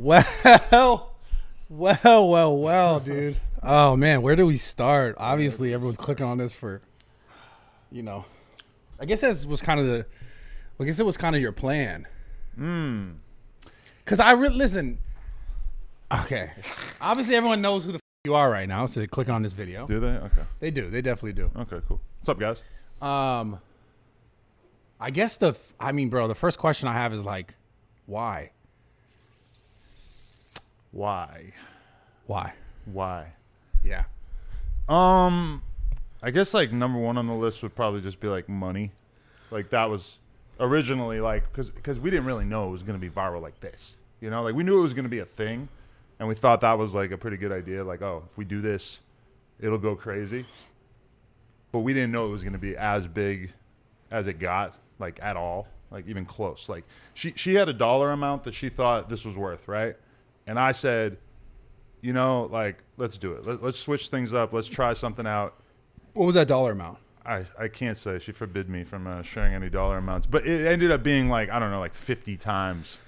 Well, well, well, well, dude. Oh man, where do we start? Obviously, everyone's clicking on this for, you know, I guess that was kind of the, I guess it was kind of your plan. Hmm. Cause I really listen. Okay, obviously everyone knows who the f- you are right now, so they click on this video. Do they? Okay. They do. They definitely do. Okay, cool. What's up, guys? Um, I guess the, f- I mean, bro, the first question I have is like, why? Why? Why? Why? Yeah. Um, I guess like number one on the list would probably just be like money. Like that was originally like because because we didn't really know it was gonna be viral like this. You know, like we knew it was gonna be a thing, and we thought that was like a pretty good idea. Like, oh, if we do this, it'll go crazy. But we didn't know it was gonna be as big as it got, like at all, like even close. Like she she had a dollar amount that she thought this was worth, right? And I said, you know, like let's do it. Let, let's switch things up. Let's try something out. What was that dollar amount? I, I can't say she forbid me from uh, sharing any dollar amounts, but it ended up being like I don't know, like fifty times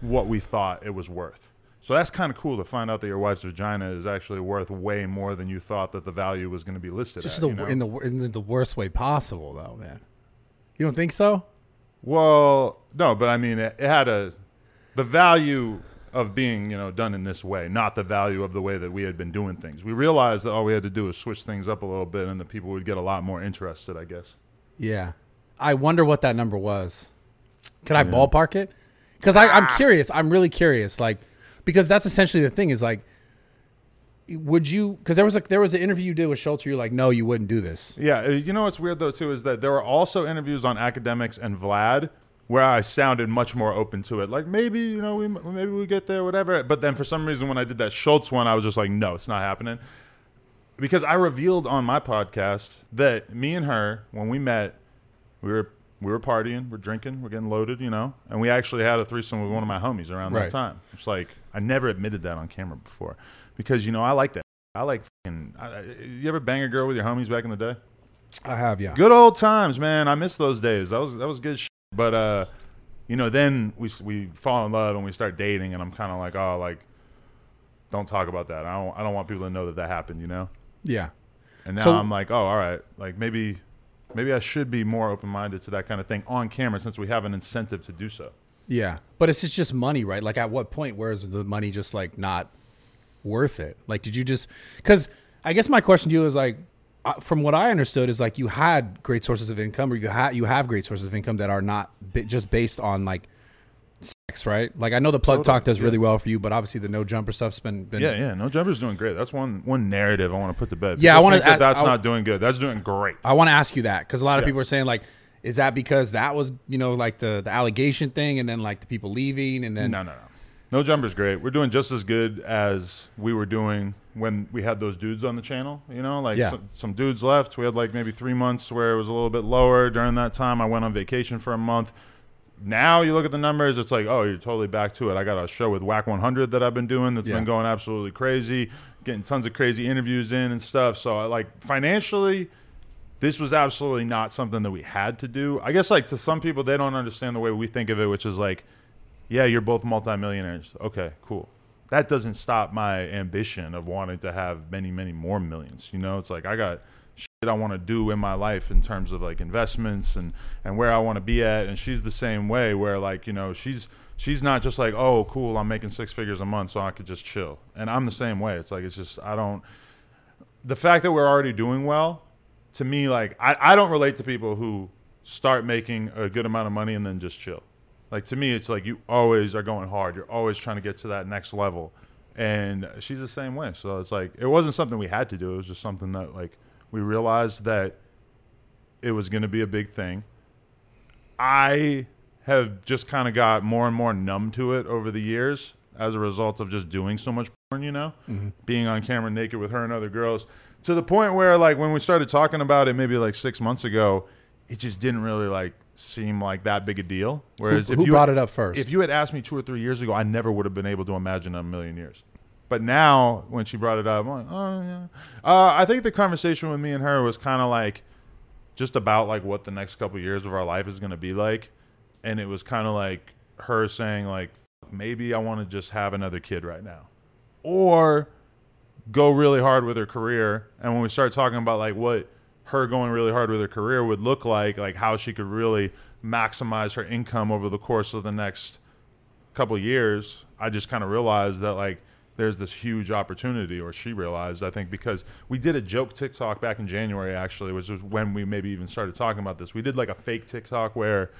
what we thought it was worth. So that's kind of cool to find out that your wife's vagina is actually worth way more than you thought that the value was going to be listed. Just at, the you know? in the in the worst way possible, though, man. You don't think so? Well, no, but I mean, it, it had a the value of being, you know, done in this way, not the value of the way that we had been doing things. We realized that all we had to do was switch things up a little bit, and the people would get a lot more interested. I guess. Yeah. I wonder what that number was. Could I ballpark it? Because I'm curious. I'm really curious. Like, because that's essentially the thing is like, would you? Because there was like there was an interview you did with Schulz. Where you're like, no, you wouldn't do this. Yeah, uh, you know what's weird though too is that there were also interviews on academics and Vlad where I sounded much more open to it. Like maybe you know we maybe we get there, whatever. But then for some reason when I did that Schulz one, I was just like, no, it's not happening. Because I revealed on my podcast that me and her, when we met, we were we were partying, we're drinking, we're getting loaded, you know, and we actually had a threesome with one of my homies around Right. that time. It's like I never admitted that on camera before, because you know I like that. I like fucking. I, you ever bang a girl with your homies back in the day? I have, yeah. Good old times, man. I miss those days. That was that was good. Shit. But uh, you know, then we we fall in love and we start dating, and I'm kind of like, oh, like, don't talk about that. I don't I don't want people to know that that happened. You know. Yeah. And now So- I'm like, oh, all right. Like maybe maybe I should be more open minded to that kind of thing on camera since we have an incentive to do so. Yeah. But it's just, just money, right? Like, at what point, where is the money just like not worth it? Like, did you just, because I guess my question to you is like, from what I understood is like you had great sources of income or you had, you have great sources of income that are not bi- just based on like sex, right? Like, I know the plug Totally, talk does yeah. really well for you, but obviously the no jumper stuff's been, been Yeah, yeah. No jumper's doing great. That's one one narrative I want to put to bed. Yeah, I wanna that that's I- not doing good. That's doing great. I want to ask you that because a lot of Yeah. people are saying like, is that because that was you know like the the allegation thing and then like the people leaving and then No, no, no. No jumper's great. We're doing just as good as we were doing when we had those dudes on the channel. You know, like Yeah. some, some dudes left. We had like maybe three months where it was a little bit lower. During that time, I went on vacation for a month. Now you look at the numbers, it's like, oh, you're totally back to it. I got a show with Wack 100 that I've been doing that's Yeah. been going absolutely crazy, getting tons of crazy interviews in and stuff. So, like, financially, this was absolutely not something that we had to do. I guess like to some people they don't understand the way we think of it, which is like, yeah, you're both multimillionaires. Okay, cool. That doesn't stop my ambition of wanting to have many, many more millions. You know, it's like I got shit I want to do in my life in terms of like investments and and where I want to be at. And she's the same way, where like you know she's she's not just like oh cool I'm making six figures a month so I could just chill. And I'm the same way. It's like it's just I don't. The fact that we're already doing well to me, like I, I don't relate to people who start making a good amount of money and then just chill. Like to me, it's like you always are going hard. You're always trying to get to that next level, and she's the same way. So it's like it wasn't something we had to do. It was just something that like we realized that it was going to be a big thing. I have just kind of got more and more numb to it over the years as a result of just doing so much porn, you know, mm-hmm. being on camera naked with her and other girls to the point where like when we started talking about it maybe like six months ago, it just didn't really like seem like that big a deal. Whereas who, if who you brought it up first? if you had asked me two or three years ago, I never would have been able to imagine a million years. But now, when she brought it up, I'm like, oh yeah. Uh, I think the conversation with me and her was kind of like just about like what the next couple years of our life is going to be like, and it was kind of like her saying like, maybe I want to just have another kid right now, or go really hard with her career. And when we start talking about like what her going really hard with her career would look like, like how she could really maximize her income over the course of the next couple years, I just kind of realized that like there's this huge opportunity, or she realized, I think, because we did a joke TikTok back in January, actually, which was when we maybe even started talking about this. We did like a fake TikTok where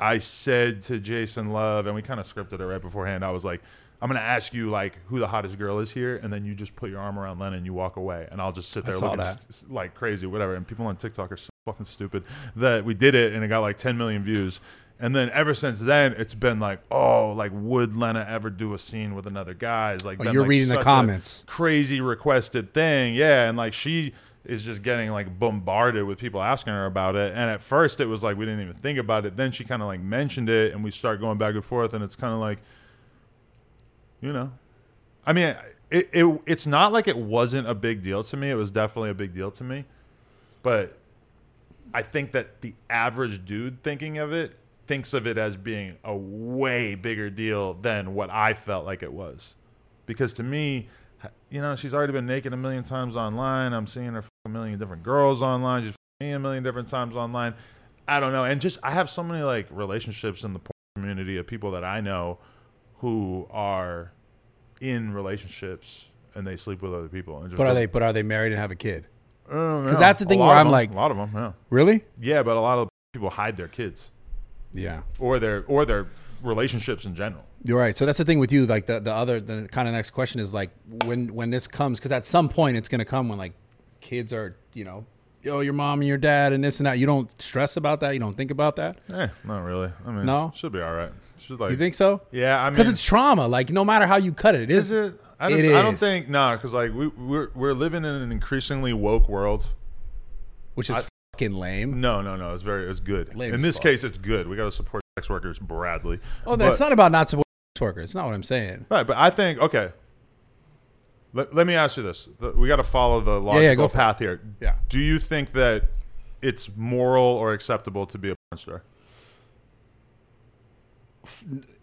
I said to Jason Luv, and we kind of scripted it right beforehand. I was like, I'm gonna ask you like who the hottest girl is here, and then you just put your arm around Len and you walk away, and I'll just sit there looking that. s- s- like crazy, whatever. And people on TikTok are so fucking stupid that we did it, and it got like 10 million views. And then ever since then, it's been like, oh, like would Lena ever do a scene with another guy? It's like Oh, been, you're like, reading the comments. crazy requested thing, yeah. And like she is just getting like bombarded with people asking her about it. And at first, it was like we didn't even think about it. Then she kind of like mentioned it, and we start going back and forth, and it's kind of like, you know, I mean, it, it it's not like it wasn't a big deal to me. It was definitely a big deal to me, but I think that the average dude thinking of it thinks of it as being a way bigger deal than what I felt like it was. Because to me, you know, she's already been naked a million times online. I'm seeing her a million different girls online. She's me a million different times online. I don't know. And just I have so many like relationships in the porn community of people that I know who are in relationships and they sleep with other people. And just But are they? But are they married and have a kid? because 'Cause that's the thing where I'm like- a lot of them, yeah, Really? yeah, but a lot of people hide their kids Yeah. or their or their relationships in general. You're right. So that's the thing with you. Like the, the other the kind of next question is like when when this comes because at some point it's gonna come when like kids are you know yo your mom and your dad and this and that. You don't stress about that. You don't think about that. Eh, not really. I mean, No? should be all right. Should like You think so? Yeah, I mean, Because it's trauma. Like no matter how you cut it, it is is. it? I, just, It I don't think no, because like we we're we're living in an increasingly woke world. Which is I- fucking lame. No, no, no. It's very it's good. Lame in this fuck. case, it's good. We got to support sex workers, Bradley. Oh, that's But- not about not supporting sex workers. It's not what I'm saying. Right, but I think okay. Let, let me ask you this: The- we got to follow the logical yeah, go path here. Yeah. Do you think that it's moral or acceptable to be a porn star?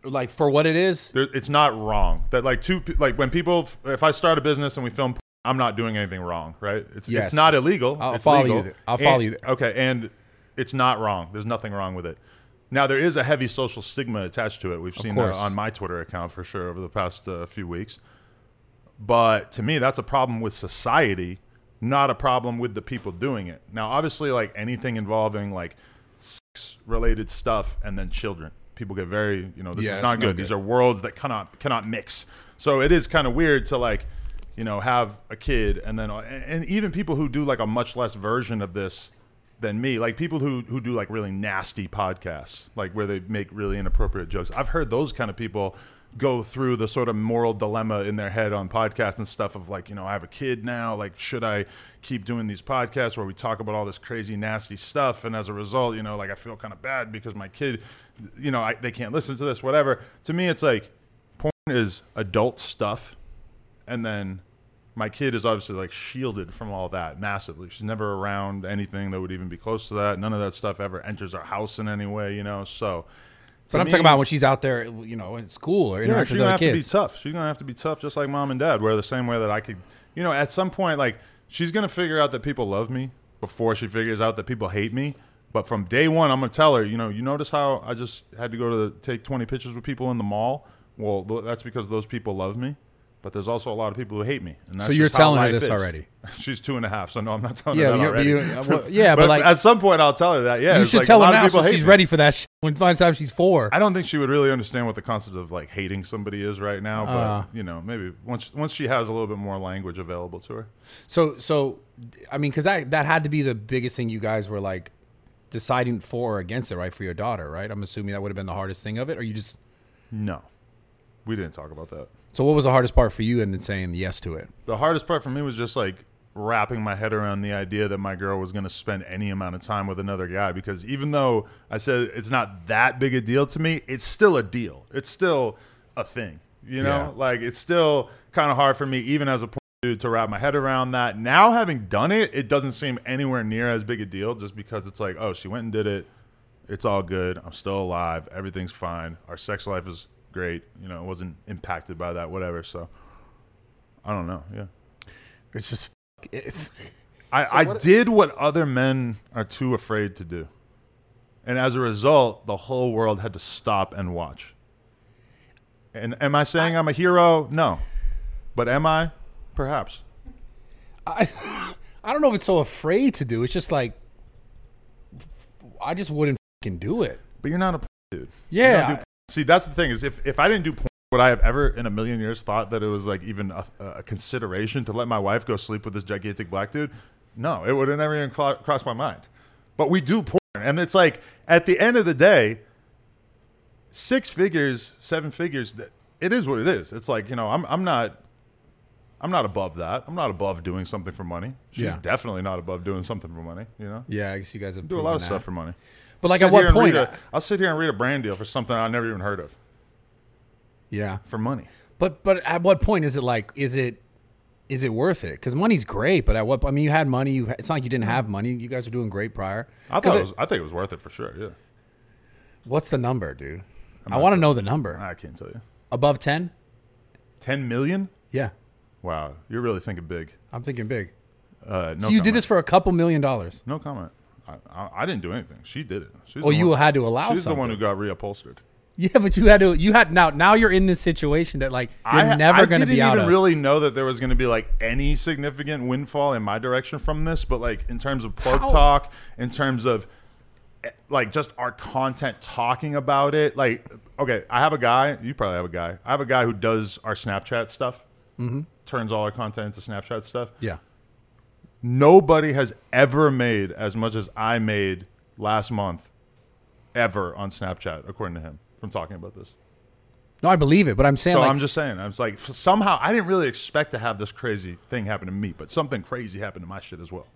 Like for what it is. There, it's not wrong that like two like when people if I start a business and we film, I'm not doing anything wrong, right? It's Yes. it's not illegal. I'll it's follow legal. you there. I'll follow And- you there. Okay, and it's not wrong. There's nothing wrong with it. Now there is a heavy social stigma attached to it. We've seen that on my Twitter account for sure over the past uh, few weeks. But to me, that's a problem with society, not a problem with the people doing it. Now, obviously, like anything involving like sex related stuff and then children, people get very, you know, this Yeah, is not no good. good. These are worlds that cannot cannot mix. So it is kind of weird to like, you know, have a kid and then and even people who do like a much less version of this than me, like people who who do like really nasty podcasts, like where they make really inappropriate jokes. I've heard those kind of people go through the sort of moral dilemma in their head on podcasts and stuff of like, you know, I have a kid now, like should I keep doing these podcasts where we talk about all this crazy nasty stuff and as a result, you know, like I feel kind of bad because my kid, you know, I, they can't listen to this whatever. To me it's like porn is adult stuff and then my kid is obviously like shielded from all that massively. She's never around anything that would even be close to that. None of that stuff ever enters our house in any way, you know. So, But I'm talking about when she's out there, you know, in school or yeah, she's gonna have to be tough. She's gonna have to be tough, just like mom and dad were the same way that I could, you know, at some point, like she's gonna figure out that people love me before she figures out that people hate me. But from day one, I'm gonna tell her, you know, you notice how I just had to go to the, take 20 pictures with people in the mall. Well, th- that's because those people love me. But there's also a lot of people who hate me. And that's So you're telling her this is. already? She's two and a half, so no, I'm not telling Yeah, her that already. you- uh, well, yeah, but, like- at some point, I'll tell her that. Yeah, you should like, tell a her now so she's me. ready for that. Sh- when the time she's four, I don't think she would really understand what the concept of like hating somebody is right now, but Uh. you know, maybe once once she has a little bit more language available to her. So so, I mean, because that that had to be the biggest thing you guys were like deciding for or against it, right? For your daughter, right? I'm assuming that would have been the hardest thing of it, or you just. No, we didn't talk about that. So what was the hardest part for you in saying yes to it? The hardest part for me was just like wrapping my head around the idea that my girl was going to spend any amount of time with another guy because even though I said it's not that big a deal to me, it's still a deal. It's still a thing. You know, Yeah. like it's still kind of hard for me even as a poor dude to wrap my head around that. Now having done it, it doesn't seem anywhere near as big a deal just because it's like, oh, she went and did it. It's all good. I'm still alive. Everything's fine. Our sex life is great. You know, wasn't impacted by that, whatever. So I don't know. Yeah. It's just it's I, So I what- did what other men are too afraid to do. And as a result, the whole world had to stop and watch. And am I saying I, am a hero? No. But am I? Perhaps. I I don't know if it's so afraid to do. It's just like I just wouldn't fucking do it. But you're not a dude. You don't Yeah. See, that's the thing is if, if I didn't do porn, would I have ever in a million years thought that it was like even a, a consideration to let my wife go sleep with this gigantic black dude? No, it would have never even cro- crossed my mind. But we do porn. And it's like at the end of the day, six figures, seven figures, that it is what it is. It's like, you know, I'm I'm not I'm not above that. I'm not above doing something for money. She's Yeah. definitely not above doing something for money, you know? Yeah, I guess you guys have Do a lot of that. stuff for money. But like at what point? I'll sit here and read a brand deal for something I never even heard of yeah. for money. But but at what point is it like is it is it worth it? Because money's great, but at what? I mean, you had money. You it's not like you didn't have money. You guys were doing great prior. I thought it was. I think it was worth it for sure. Yeah, What's the number, dude? I want to know the number. I can't tell you. Above ten? Ten million? Yeah, Wow, you're really thinking big. I'm thinking big. Uh, no so you did comment. this for a couple million dollars. No comment. I, I, I didn't do anything. She did it. She's Oh, you one, had to allow She's something. the one who got reupholstered. Yeah, but you had to. You had now. Now you're in this situation that like you're I, never going to be out. I didn't even of. really know that there was going to be like any significant windfall in my direction from this, but like in terms of plug How? talk, in terms of eh, like just our content talking about it. Like, okay, I have a guy. You probably have a guy. I have a guy who does our Snapchat stuff. Mm-hmm. Turns all our content into Snapchat stuff. yeah. Nobody has ever made as much as I made last month, ever on Snapchat, according to him, from talking about this. No, I believe it, but I'm saying So like I'm just saying, I was like, somehow I didn't really expect to have this crazy thing happen to me, but something crazy happened to my shit as well.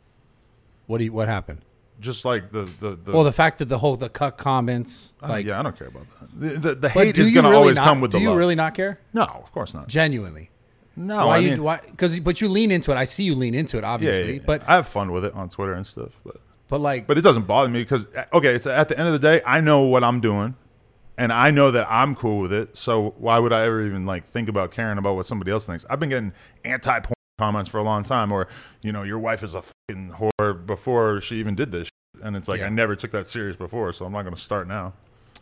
what do you, what happened? Just like the the, the Well, the fact that the whole the cut comments uh, like yeah, I don't care about that. The, the, the hate is going to really always not- come with Do the you love. really not care? no, of course not. Genuinely. No, why I you mean, why? Because but you lean into it. I see you lean into it, yeah, obviously. yeah, yeah. But I have fun with it on Twitter and stuff, but but like but it doesn't bother me because uh, okay, it's at the end of the day, I know what I'm doing, and I know that I'm cool with it. So why would I ever even like think about caring about what somebody else thinks? I've been getting anti porn comments for a long time, or you know, your wife is a fucking whore before she even did this, shit. and it's like Yeah. I never took that serious before, so I'm not going to start now.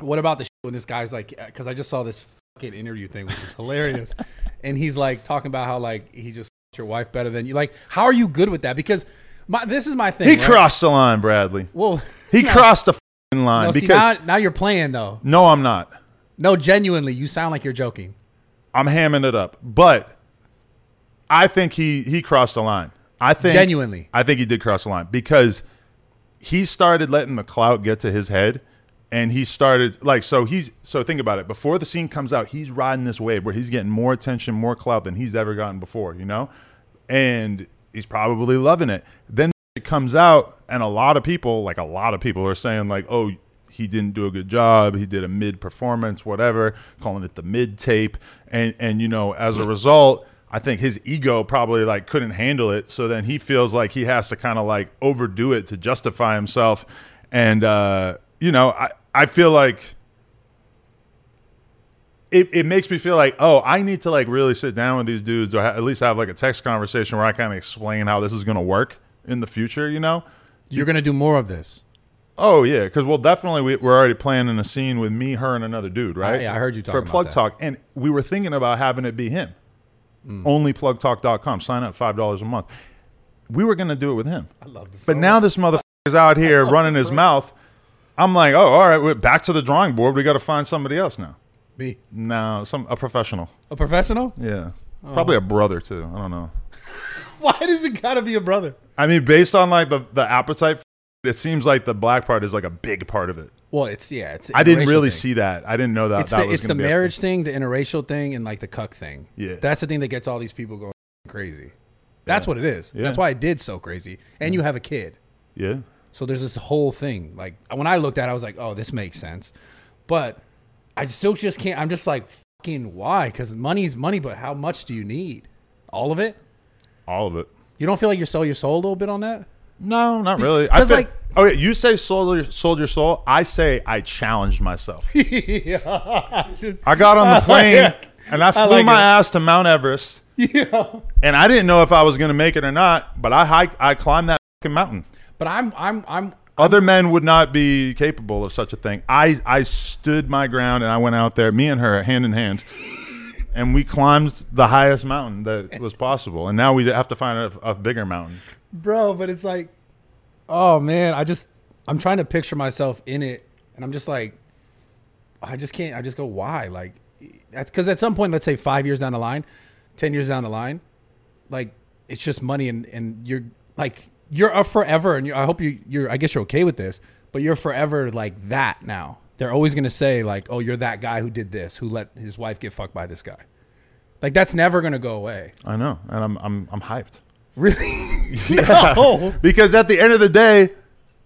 what about the shit when this guy's like? Uh, because I just saw this fucking interview thing, which is hilarious, and he's like talking about how like he just your wife better than you. Like, how are you good with that? Because my this is my thing. He right? crossed the line, Bradley. Well, He no, crossed the fucking line No, see, because now, now you're playing though. no, I'm not. No, genuinely, you sound like you're joking. I'm hamming it up, but I think he he crossed the line. I think Genuinely. I think he did cross the line because he started letting the clout get to his head, and he started like so he's so think about it. Before the scene comes out, he's riding this wave where he's getting more attention, more clout than he's ever gotten before. You know, and he's probably loving it. Then it comes out, and a lot of people, like a lot of people, are saying like, "Oh, he didn't do a good job. He did a mid performance, whatever," calling it the mid tape, and and you know, as a result. I think his ego probably like couldn't handle it, so then he feels like he has to kind of like overdo it to justify himself, and uh, you know, I I feel like it, it makes me feel like oh i need to like really sit down with these dudes or ha- at least have like a text conversation where i kind of explain how this is going to work in the future you know? You're gonna do more of this. oh yeah because well definitely we, we're already planning a scene with me her and another dude right? I- yeah, I heard you for talking about plug that. talk and we were thinking about having it be him. Mm. onlyplugtalk.com sign up five dollars a month. We were going to do it with him. I love the but now this motherfucker is out here running his mouth i'm like oh all right we're back to the drawing board we got to find somebody else now me no some a professional a professional. Yeah. Oh. Probably a brother too. I don't know. Why does it gotta be a brother? I mean, based on like the the appetite, it seems like the black part is like a big part of it. Well, it's yeah, it's. I didn't really thing. see that. I didn't know that It's that the, it's the marriage thing, the interracial thing, and like the cuck thing. Yeah. that's the thing that gets all these people going crazy. That's Yeah. what it is. Yeah. That's why it did so crazy. And you have a kid. Yeah. So there's this whole thing. Like when I looked at, it, I was like, oh, this makes sense. But I still just can't. I'm just like, fucking why? Because money's money, but how much do you need? All of it? All of it. You don't feel like you sell your soul a little bit on that? No, not really. I feel, like- oh, okay, you say sold your, sold your soul. I say I challenged myself. yeah. I got on the plane and I flew like my it. ass to Mount Everest, yeah. and I didn't know if I was going to make it or not. But I hiked. I climbed that fucking mountain. But I'm I'm I'm Other men would not be capable of such a thing. I I stood my ground and I went out there, me and her, hand in hand, and we climbed the highest mountain that was possible. And now we have to find a, a bigger mountain. bro, but it's like oh man, I just I'm trying to picture myself in it and I'm just like I just can't I just go why? Like that's cuz at some point let's say 5 years down the line, 10 years down the line, like it's just money and and you're like you're a forever and you I hope you you're I guess you're okay with this, but you're forever like that now. They're always going to say like, "Oh, you're that guy who did this, who let his wife get fucked by this guy." Like that's never going to go away. I know, and I'm I'm I'm hyped. Really? Yeah. No. because at the end of the day,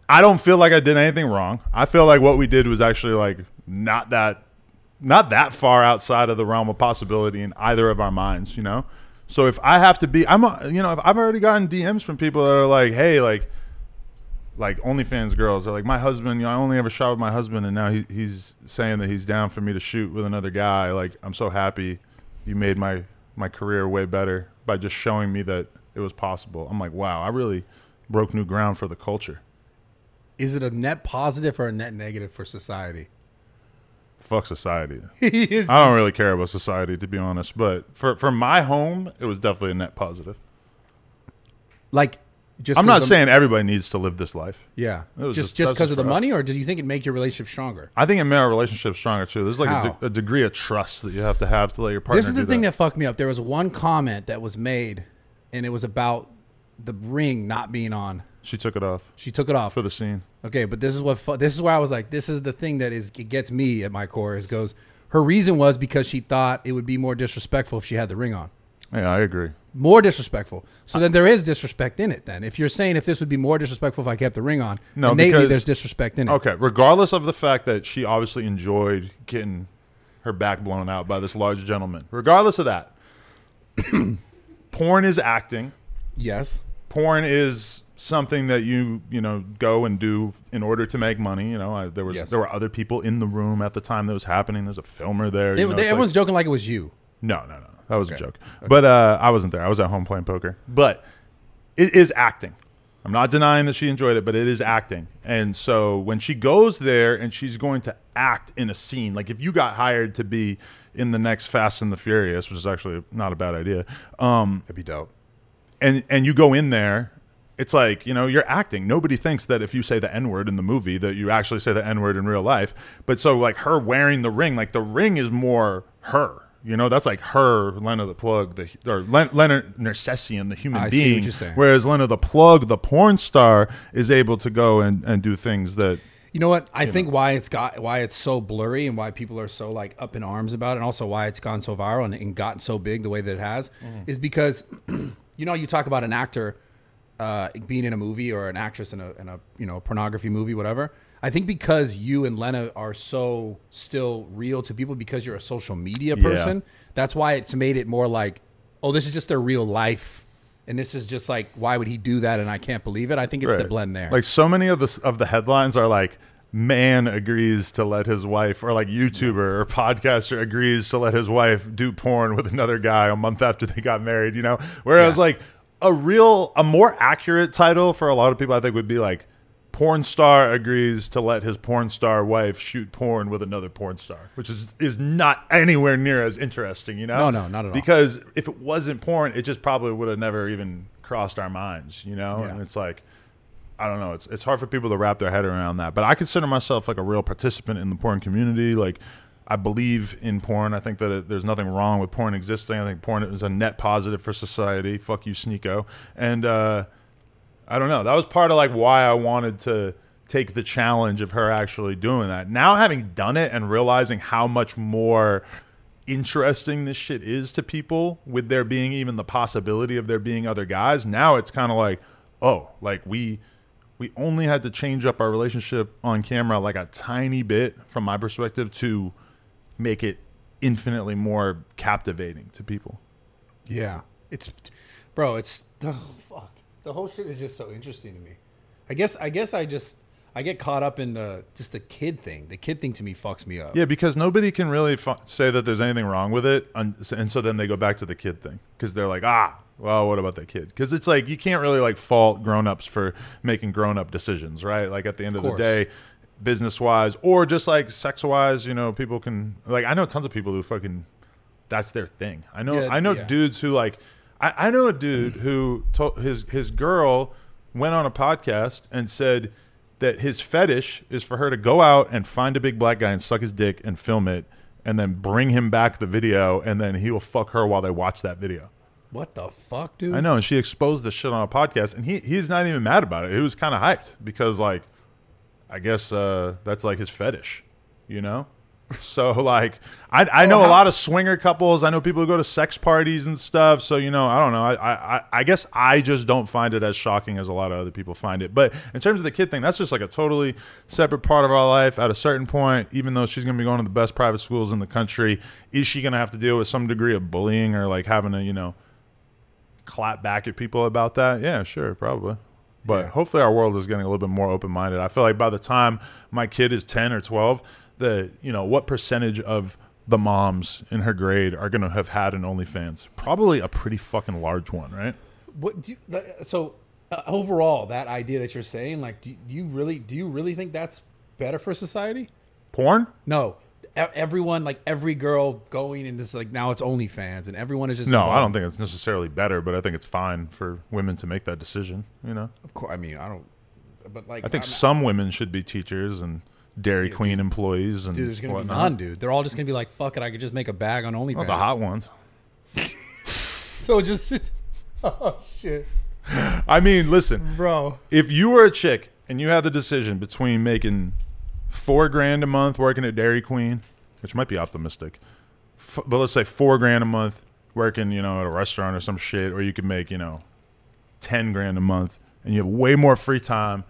I don't feel like I did anything wrong. I feel like what we did was actually like not that not that far outside of the realm of possibility in either of our minds, you know? So if I have to be I'm a, you know, if I've already gotten DMs from people that are like, "Hey, like like OnlyFans girls are like my husband, you know, I only ever shot with my husband and now he, he's saying that he's down for me to shoot with another guy. Like I'm so happy you made my my career way better by just showing me that it was possible. I'm like, wow, I really broke new ground for the culture. Is it a net positive or a net negative for society? Fuck society. I don't really care about society to be honest, but for for my home, it was definitely a net positive. like just. I'm 'cause not the- saying everybody needs to live this life. Yeah, It was just just- because just of the for money, or did you think it make your relationship stronger? I think it made our relationship stronger too. There's like a, How? de- a degree of trust that you have to have to let your partner. This is the do thing that fucked me up. There was one comment that was made, and it was about the ring not being on. She took it off She took it off. for the scene. Okay, but this is what fu- this is where I was like, this is the thing that is it gets me at my core. Is goes her reason was because she thought it would be more disrespectful if she had the ring on. Yeah, I agree. More disrespectful. So then there is disrespect in it. Then if you're saying if this would be more disrespectful if I kept the ring on, No, innately because- there's disrespect in it. Okay, regardless of the fact that she obviously enjoyed getting her back blown out by this large gentleman, regardless of that, porn is acting. Yes. Porn is something that you you know go and do in order to make money. You know, I, there was Yes. there were other people in the room at the time that was happening. There's a filmer there. They, you know, they, it's like- everyone's joking like it was you. no, no, no. That was a Okay. joke. But uh, I wasn't there. I was at home playing poker. But it is acting. I'm not denying that she enjoyed it, but it is acting. And so when she goes there and she's going to act in a scene, like if you got hired to be in the next Fast and the Furious, which is actually not a bad idea, um, That'd be dope. and and you go in there it's like you know you're acting. Nobody thinks that if you say the n-word in the movie that you actually say the n-word in real life. But so like her wearing the ring like the ring is more her you know? That's like her Lena the plug the or Len, Lena Nersesian the human I see what being. you're saying. whereas Lena the plug the porn star is able to go and, and do things that You know what? I think why it's got why it's so blurry and why people are so like up in arms about it, and also why it's gone so viral and, and gotten so big the way that it has, mm-hmm. is because you know you talk about an actor uh, being in a movie or an actress in a in a you know pornography movie, whatever. I think because you and Lena are so still real to people because you're a social media Yeah. person, that's why it's made it more like, oh, this is just their real life. And this is just like, why would he do that? And I can't believe it. I think it's the blend there. Like so many of the of the headlines are like man agrees to let his wife or like YouTuber or podcaster agrees to let his wife do porn with another guy a month after they got married, you know? Whereas Yeah. like a real a more accurate title for a lot of people I think would be like porn star agrees to let his porn star wife shoot porn with another porn star, which is is not anywhere near as interesting, you know? No, no, not at all. Because if it wasn't porn, it just probably would have never even crossed our minds, you know? Yeah. And it's like I don't know. It's it's hard for people to wrap their head around that. But I consider myself like a real participant in the porn community. Like I believe in porn. I think that it, there's nothing wrong with porn existing. I think porn is a net positive for society. Fuck you, Sneako. And uh, I don't know. That was part of like why I wanted to take the challenge of her actually doing that. Now having done it and realizing how much more interesting this shit is to people with there being even the possibility of there being other guys, now it's kind of like, oh, like we we only had to change up our relationship on camera like a tiny bit from my perspective to make it infinitely more captivating to people. Yeah, it's, bro, it's oh fuck. The whole shit is just so interesting to me. I guess I guess I just I get caught up in the just the kid thing. The kid thing to me fucks me up. Yeah, because nobody can really fu- say that there's anything wrong with it, un- and so then they go back to the kid thing because they're like, ah, well, what about that kid? Because it's like you can't really like fault grown-ups for making grown-up decisions, right? Like at the end of, the course. Day, business-wise or just like sex-wise, you know, people can like I know tons of people who fucking that's their thing. I know Yeah, I know yeah. dudes who like I, I know a dude who told his his girl went on a podcast and said that his fetish is for her to go out and find a big black guy and suck his dick and film it and then bring him back the video and then he will fuck her while they watch that video. What the fuck, dude? I know, and she exposed the shit on a podcast and he he's not even mad about it. He was kind of hyped because like I guess uh that's like his fetish, you know? So like I I know a how- lot of swinger couples. I know people who go to sex parties and stuff. So you know I don't know. I, I I guess I just don't find it as shocking as a lot of other people find it. But in terms of the kid thing, that's just like a totally separate part of our life. At a certain point, even though she's gonna be going to the best private schools in the country, is she gonna have to deal with some degree of bullying or like having to you know clap back at people about that? Yeah, sure, probably. But Yeah. hopefully our world is getting a little bit more open minded. I feel like by the time my kid is ten or twelve, the you know what percentage of the moms in her grade are going to have had an OnlyFans? Probably a pretty fucking large one, right? What do you, so uh, overall that idea that you're saying like do, do you really do you really think that's better for society? Porn? No. Everyone like every girl going and this like now it's OnlyFans and everyone is just No, I don't think it's necessarily better, but I think it's fine for women to make that decision. You know, Of course, I mean I don't. But like I think I'm- some women should be teachers and Dairy Queen employees and dude, there's gonna whatnot. be none, dude. They're all just gonna be like, fuck it, I could just make a bag on OnlyFans. Well, the hot ones. So just oh shit, I mean, listen, bro. if you were a chick and you had the decision between making four grand a month working at Dairy Queen, which might be optimistic, f- but let's say four grand a month working, you know, at a restaurant or some shit, or you could make, you know, ten grand a month, and you have way more free time,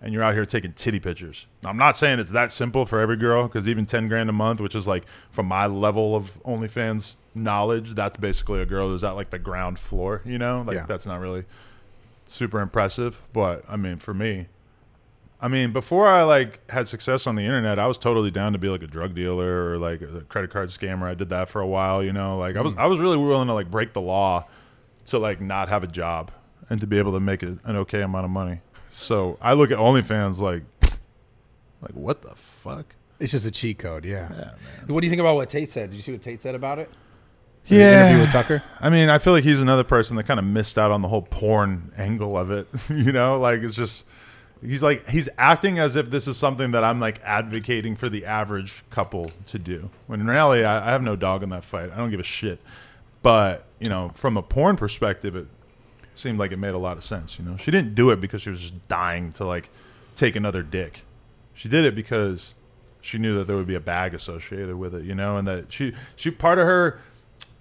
and you're out here taking titty pictures. Now, I'm not saying it's that simple for every girl, because even ten grand a month, which is like from my level of OnlyFans knowledge, that's basically a girl who's at like the ground floor, you know, like Yeah. that's not really super impressive. But I mean, for me, I mean, before I like had success on the internet, I was totally down to be like a drug dealer or like a credit card scammer. I did that for a while, you know. Like I was, mm-hmm. I was really willing to like break the law to like not have a job and to be able to make a, an okay amount of money. So I look at OnlyFans like, like what the fuck? It's just a cheat code, yeah. What do you think about what Tate said? Did you see what Tate said about it? Yeah. interview with Tucker. I mean, I feel like he's another person that kind of missed out on the whole porn angle of it. you know, like it's just he's like he's acting as if this is something that I'm like advocating for the average couple to do. When in reality, I, I have no dog in that fight. I don't give a shit. But you know, from a porn perspective, it seemed like it made a lot of sense. You know, she didn't do it because she was just dying to like take another dick. She did it because she knew that there would be a bag associated with it. You know, and that she she part of her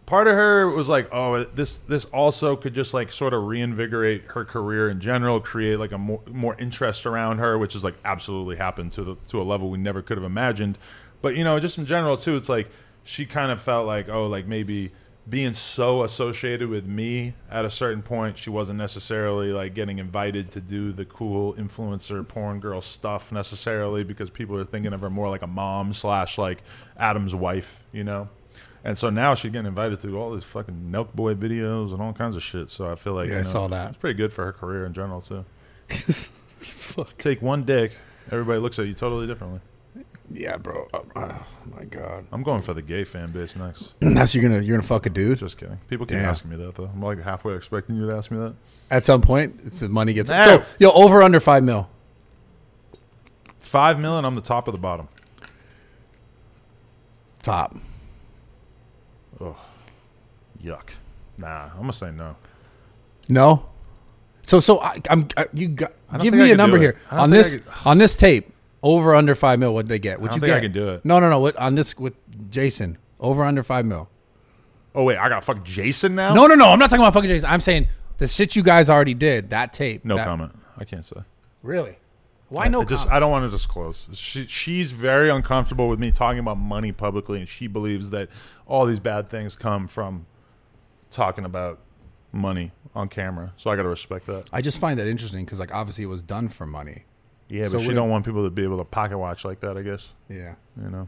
part of her was like, oh, this this also could just like sort of reinvigorate her career in general, create like a more more interest around her, which is like absolutely happened to the to a level we never could have imagined. But you know, just in general too, it's like she kind of felt like, oh, like maybe being so associated with me at a certain point, she wasn't necessarily like getting invited to do the cool influencer porn girl stuff necessarily because people are thinking of her more like a mom slash like Adam's wife, you know. And so now she's getting invited to all these fucking Milk Boy videos and all kinds of shit. So I feel like Yeah, you I saw that. It's pretty good for her career in general too. Fuck. Take one dick, everybody looks at you totally differently. Yeah, bro. Oh, oh, my god. I'm going for the gay fan base next. That's you're gonna you're gonna fuck a dude Just kidding. People keep Damn. asking me that though. I'm like halfway expecting you to ask me that. at some point. It's the money gets No. so yo over under five mil. Five million, I'm the top of the bottom. Top. Oh, yuck. Nah, I'm gonna say no. No. So so I, I'm I, you got give me a number here on this on this tape. Over under five mil. What they get? What you think I can do it. No no no. What on this with Jason? Over under five mil. Oh wait, I gotta fuck Jason now? No no no. I'm not talking about fucking Jason. I'm saying the shit you guys already did. That tape. No that- comment. I can't say. Really? Why no? I just? I don't want to disclose. She, she's very uncomfortable with me talking about money publicly, and she believes that all these bad things come from talking about money on camera. So I got to respect that. I just find that interesting because like obviously it was done for money. Yeah, So but she don't want people to be able to pocket watch like that. I guess Yeah. you know.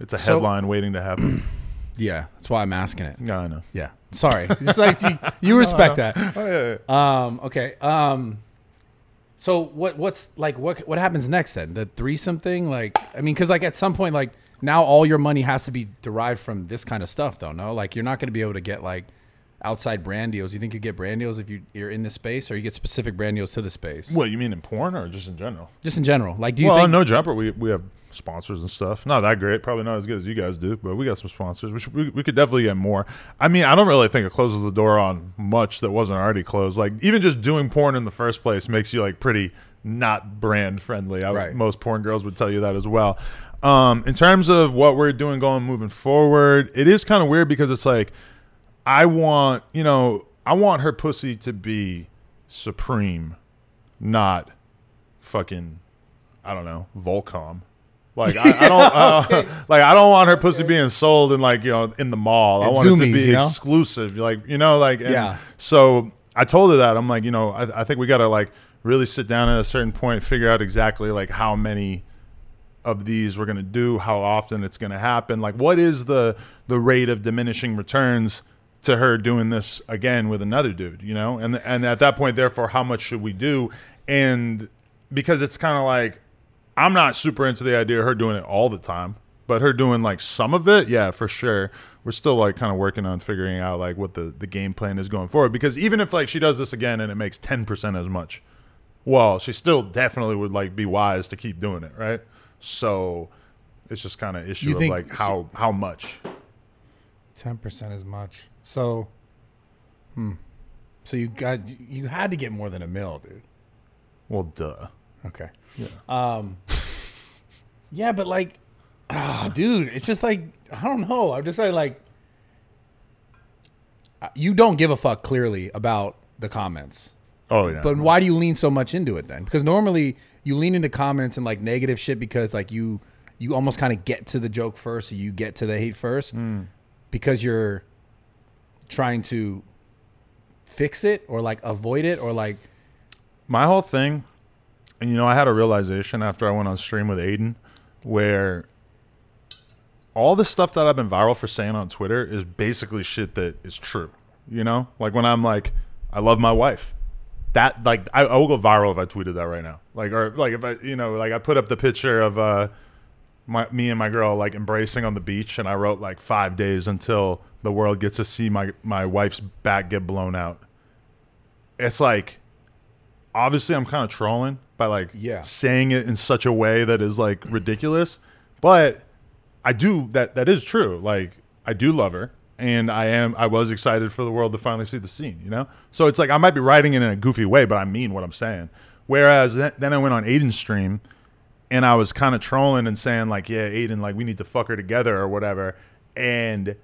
It's a So- headline waiting to happen. Yeah, that's why I'm asking it. yeah, I know. Yeah. Sorry. It's like you, you respect that. Oh yeah, yeah. Um, okay. Um, so what what's like what what happens next then? The threesome thing? Like I mean, because like at some point, like now all your money has to be derived from this kind of stuff, though. No, like you're not going to be able to get like outside brand deals. You think you get brand deals if you you're in this space, or you get specific brand deals to the space? What you mean in porn or just in general? Just in general. Like, do you well, think? no jumper. We we have sponsors and stuff. Not that great. Probably not as good as you guys do, but we got some sponsors. We should, we, we could definitely get more. I mean, I don't really think it closes the door on much that wasn't already closed. Like even just doing porn in the first place makes you like pretty not brand friendly. I, Right. Most porn girls would tell you that as well. Um, in terms of what we're doing going moving forward, it is kind of weird because it's like I want you know I want her pussy to be supreme, not fucking I don't know Volcom. Like I, I don't uh, like I don't want her pussy being sold in like you know in the mall. I At want it to be you know? exclusive. Like you know like and Yeah. So I told her that I'm like you know I, I think we got to like really sit down at a certain point, figure out exactly like how many of these we're going to do, how often it's going to happen, like what is the the rate of diminishing returns to her doing this again with another dude, you know? And and at that point therefore how much should we do? And because it's kind of like I'm not super into the idea of her doing it all the time, but her doing like some of it, yeah, for sure. We're still like kind of working on figuring out like what the the game plan is going forward because even if like she does this again and it makes 10% as much, well, she still definitely would like be wise to keep doing it, right? So it's just kind of issue You of like how how much. Ten percent as much. So, hmm. So you got you had to get more than a mil, dude. Well, duh. Okay. Yeah. Um. Yeah, but like, ah, dude, it's just like I don't know. I'm just like, like, uh, you don't give a fuck clearly about the comments, Oh yeah. but why do you lean so much into it then? Because normally you lean into comments and like negative shit because like you you almost kind of get to the joke first, or you get to the hate first, because you're trying to fix it or like avoid it or like my whole thing, and you know, I had a realization after I went on stream with Adin, where all the stuff that I've been viral for saying on Twitter is basically shit that is true. You know, like when I'm like, I love my wife. That like I, I will go viral if I tweeted that right now. Like or like if I you know like I put up the picture of uh my me and my girl like embracing on the beach, and I wrote like five days until the world gets to see my my wife's back get blown out. It's like obviously I'm kind of trolling by like Yeah. saying it in such a way that is like ridiculous, but I do that that is true. Like I do love her and I am I was excited for the world to finally see the scene, you know? So it's like I might be writing it in a goofy way, but I mean what I'm saying. Whereas then, then I went on Adin's stream and I was kind of trolling and saying like, yeah, Adin, like we need to fuck her together or whatever. And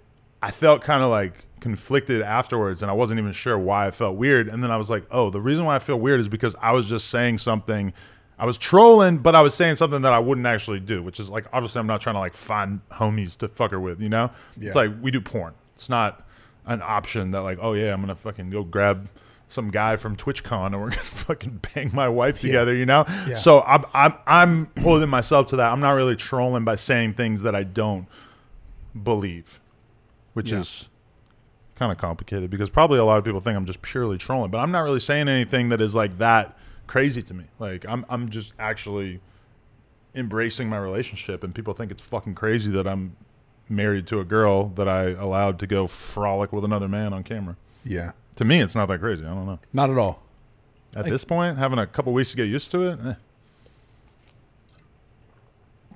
I felt kind of like conflicted afterwards and I wasn't even sure why I felt weird. And then I was like, oh, the reason why I feel weird is because I was just saying something. I was trolling, but I was saying something that I wouldn't actually do, which is like obviously I'm not trying to like find homies to fuck her with, you know? Yeah. It's like we do porn. It's not an option that like, oh yeah, I'm gonna fucking go grab some guy from TwitchCon and we're gonna fucking bang my wife together, you know? Yeah. So I'm I'm I'm holding myself to that. I'm not really trolling by saying things that I don't believe, which Yeah. is kind of complicated because probably a lot of people think I'm just purely trolling, but I'm not really saying anything that is like that crazy to me. Like I'm I'm just actually embracing my relationship and people think it's fucking crazy that I'm married to a girl that I allowed to go frolic with another man on camera. yeah, To me it's not that crazy. I don't know. not at all. At Like- this point, having a couple weeks to get used to it, eh.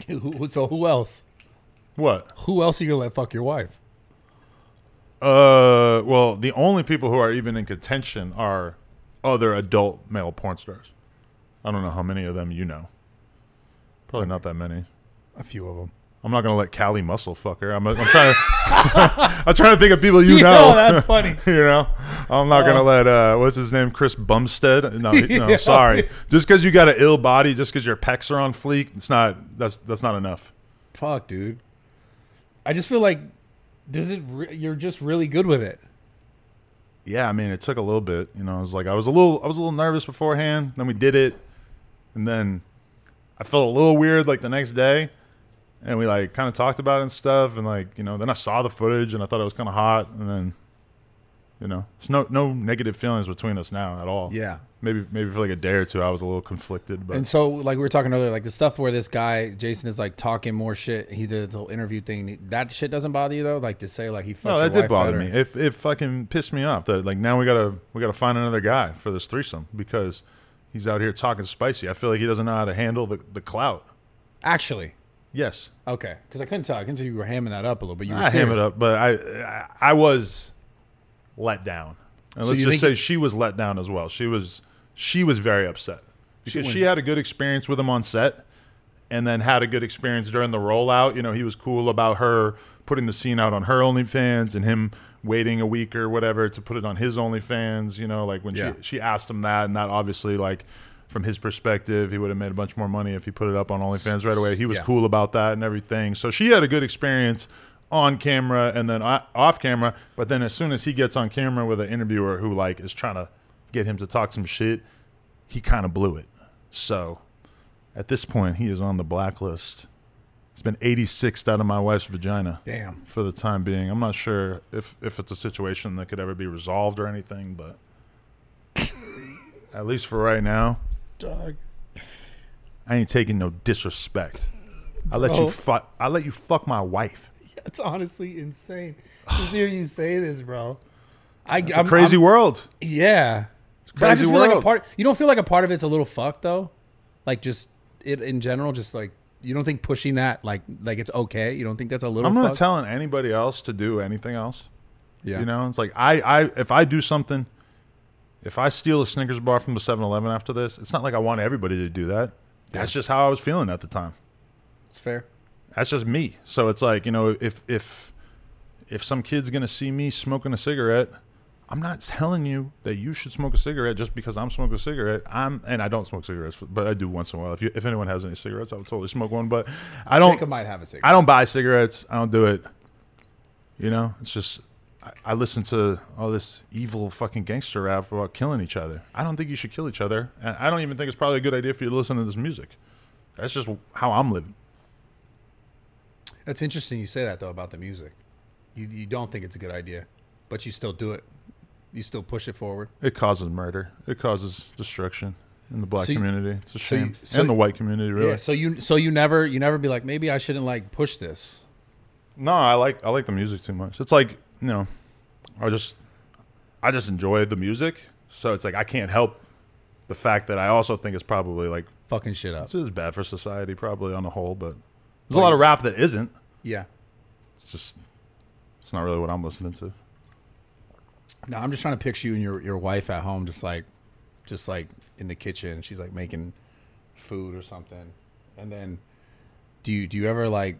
So who else? what? Who else are you gonna let fuck your wife? Uh, well, the only people who are even in contention are other adult male porn stars. I don't know how many of them you know. Probably not that many. A few of them. I'm not gonna let Kali Muscle fuck her. I'm, I'm trying to. I'm trying to think of people you Yeah, know. that's funny. you know, I'm not gonna let uh, what's his name, Chris Bumstead. No, no, Yeah. sorry. Just because you got an ill body, just because your pecs are on fleek, it's not. That's that's not enough. Fuck, dude. I just feel like does it? Re- you're just really good with it. yeah, I mean, it took a little bit. You know, I was like, I was a little, I was a little nervous beforehand. Then we did it, and then I felt a little weird like the next day, and we like kind of talked about it and stuff, and like you know, then I saw the footage and I thought it was kind of hot, and then, you know, it's no no negative feelings between us now at all. Yeah. Maybe maybe for like a day or two, I was a little conflicted, but And so, like we were talking earlier, like the stuff where this guy Jason is like talking more shit. He did this whole interview thing. That shit doesn't bother you though. Like to say like he no, that did bother better. me. It it fucking pissed me off that like now we gotta we gotta find another guy for this threesome because he's out here talking spicy. I feel like he doesn't know how to handle the the clout. Actually, Yes, okay, because I couldn't tell. I couldn't tell you were hamming that up a little, but you were I ham it up, but I, I I was let down, and So let's just say she was let down as well. She was she was very upset because she, went- had a good experience with him on set, and then had a good experience during the rollout. You know, he was cool about her putting the scene out on her OnlyFans and him waiting a week or whatever to put it on his OnlyFans. You know, like when Yeah. she she asked him that, and that obviously like. From his perspective, he would have made a bunch more money if he put it up on OnlyFans right away. He was Yeah. cool about that and everything. So she had a good experience on camera and then uh, off camera. But then as soon as he gets on camera with an interviewer who like is trying to get him to talk some shit, he kind of blew it. So at this point, he is on the blacklist. It's been 86th out of my wife's vagina Damn. for the time being. I'm not sure if if it's a situation that could ever be resolved or anything, but at least for right now, Dog. I ain't taking no disrespect. I let you fuck. I let you fuck my wife. That's honestly insane. To hear you say this, bro. I, It's a crazy world. Yeah. But I just feel like a part. You don't feel like a part of it's a little fucked though, like just it in general. Just like you don't think pushing that like like it's okay. You don't think that's a little. I'm not fucked? telling anybody else to do anything else. Yeah. You know, it's like I, I if I do something, if I steal a Snickers bar from the 7-Eleven after this, it's not like I want everybody to do that. That's just how I was feeling at the time. it's fair. That's just me. So it's like, you know, if if if some kid's gonna see me smoking a cigarette, I'm not telling you that you should smoke a cigarette just because I'm smoking a cigarette. I'm and I don't smoke cigarettes, but I do once in a while. If you, if anyone has any cigarettes, I would totally smoke one. But I don't. Jacob might have a cigarette. I don't buy cigarettes. I don't do it. You know, it's just I, I listen to all this evil fucking gangster rap about killing each other. I don't think you should kill each other, and I don't even think it's probably a good idea for you to listen to this music. That's just how I'm living. That's interesting. You say that though about the music. You you don't think it's a good idea, but you still do it. You still push it forward. It causes murder. It causes destruction in the black So you- community. It's a so you- shame, so- and the white community. Really? Yeah. So you so you never you never be like maybe I shouldn't like push this. No, I like I like the music too much. It's like you know, I just I just enjoy the music. So it's like I can't help the fact that I also think it's probably like Fucking shit up. This is bad for society, probably on the whole, but there's a lot of rap that isn't. Yeah. It's just, it's not really what I'm listening to. No, I'm just trying to picture you and your, your wife at home, just like, just like in the kitchen. She's like making food or something, and then do you do you ever like?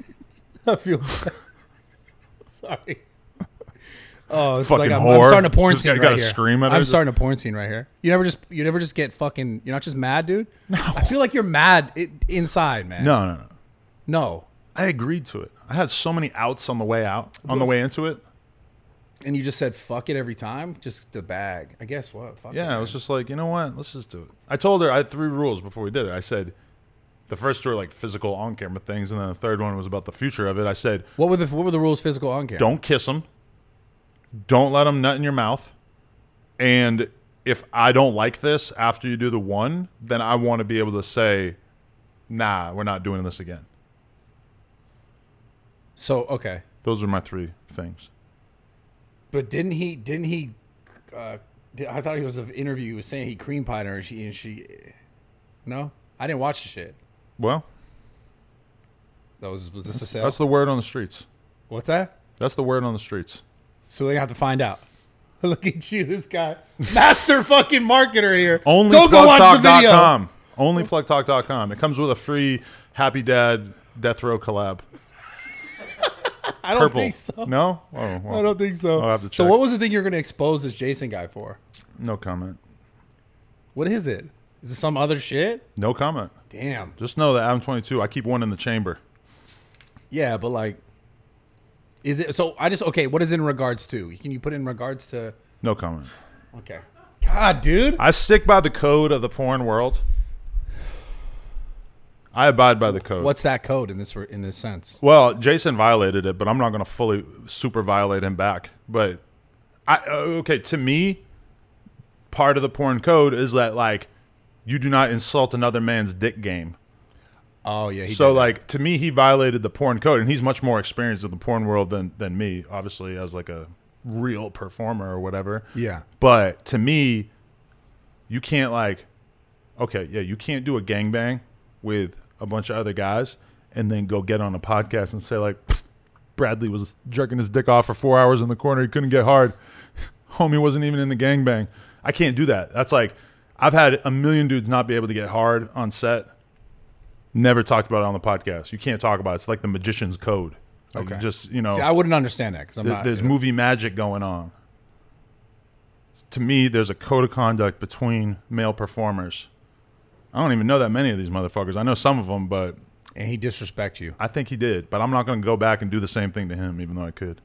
I feel sorry. Oh, it's Fucking like I'm, I'm starting a porn Just scene gotta- right here. scream at. I'm starting a porn scene right here. You never just you never just get fucking. You're not just mad, dude. No. I feel like you're mad inside, man. No, no, no. no. I agreed to it. I had so many outs on the way out, on the way into it. And you just said fuck it every time, just the bag. I guess what? Fuck Yeah, it, I was just like, you know what? Let's just do it. I told her I had three rules before we did it. I said, the first two are like physical on camera things, and then the third one was about the future of it. I said, What were the what were the rules? Physical on camera. don't kiss them, don't let them nut in your mouth, and if I don't like this after you do the one, then I want to be able to say, nah, we're not doing this again. So okay. Those are my three things. But didn't he? Didn't he? Uh, I thought he was an interview. He was saying he cream pied her, and she and she. No, I didn't watch the shit. Well, That was was this a sale? that's the word on the streets. What's that? That's the word on the streets. So gonna have to find out. Look at you, this guy, master fucking marketer here. Don't go watch the video. OnlyPlugTalk.com. OnlyPlugTalk.com. It comes with a free Happy Dad Death Row collab. I don't Purple. think so. No? Oh, well, I don't think so. I'll have to So what was the thing you're gonna expose this Jason guy for? No comment. What is it? Is it some other shit? No comment. Damn. Just know that I'm 22. I keep one in the chamber. Yeah, but like, is it? So I just okay. What is it in regards to? Can you put it in regards to No comment. Okay. God, dude. I stick by the code of the porn world. I abide by the code. What's that code in this in this sense? Well, Jason violated it, but I'm not going to fully super violate him back. But I uh, okay, to me, part of the porn code is that like you do not insult another man's dick game. Oh yeah. He so like to me, he violated the porn code, and he's much more experienced in the porn world than than me. Obviously, as like a real performer or whatever. yeah. But to me, you can't like, okay, yeah, you can't do a gangbang with a bunch of other guys and then go get on a podcast and say like, Bradley was jerking his dick off for four hours in the corner. He couldn't get hard. Homie wasn't even in the gangbang. I can't do that. That's like, I've had a million dudes not be able to get hard on set. Never talked about it on the podcast. You can't talk about it. It's like the magician's code. Like Okay. Just you know, See, I wouldn't understand that because I'm Th- not. there's movie magic going on. To me, there's a code of conduct between male performers. I don't even know that many of these motherfuckers. I know some of them, but and he disrespect you. I think he did. But I'm not going to go back and do the same thing to him, even though I could.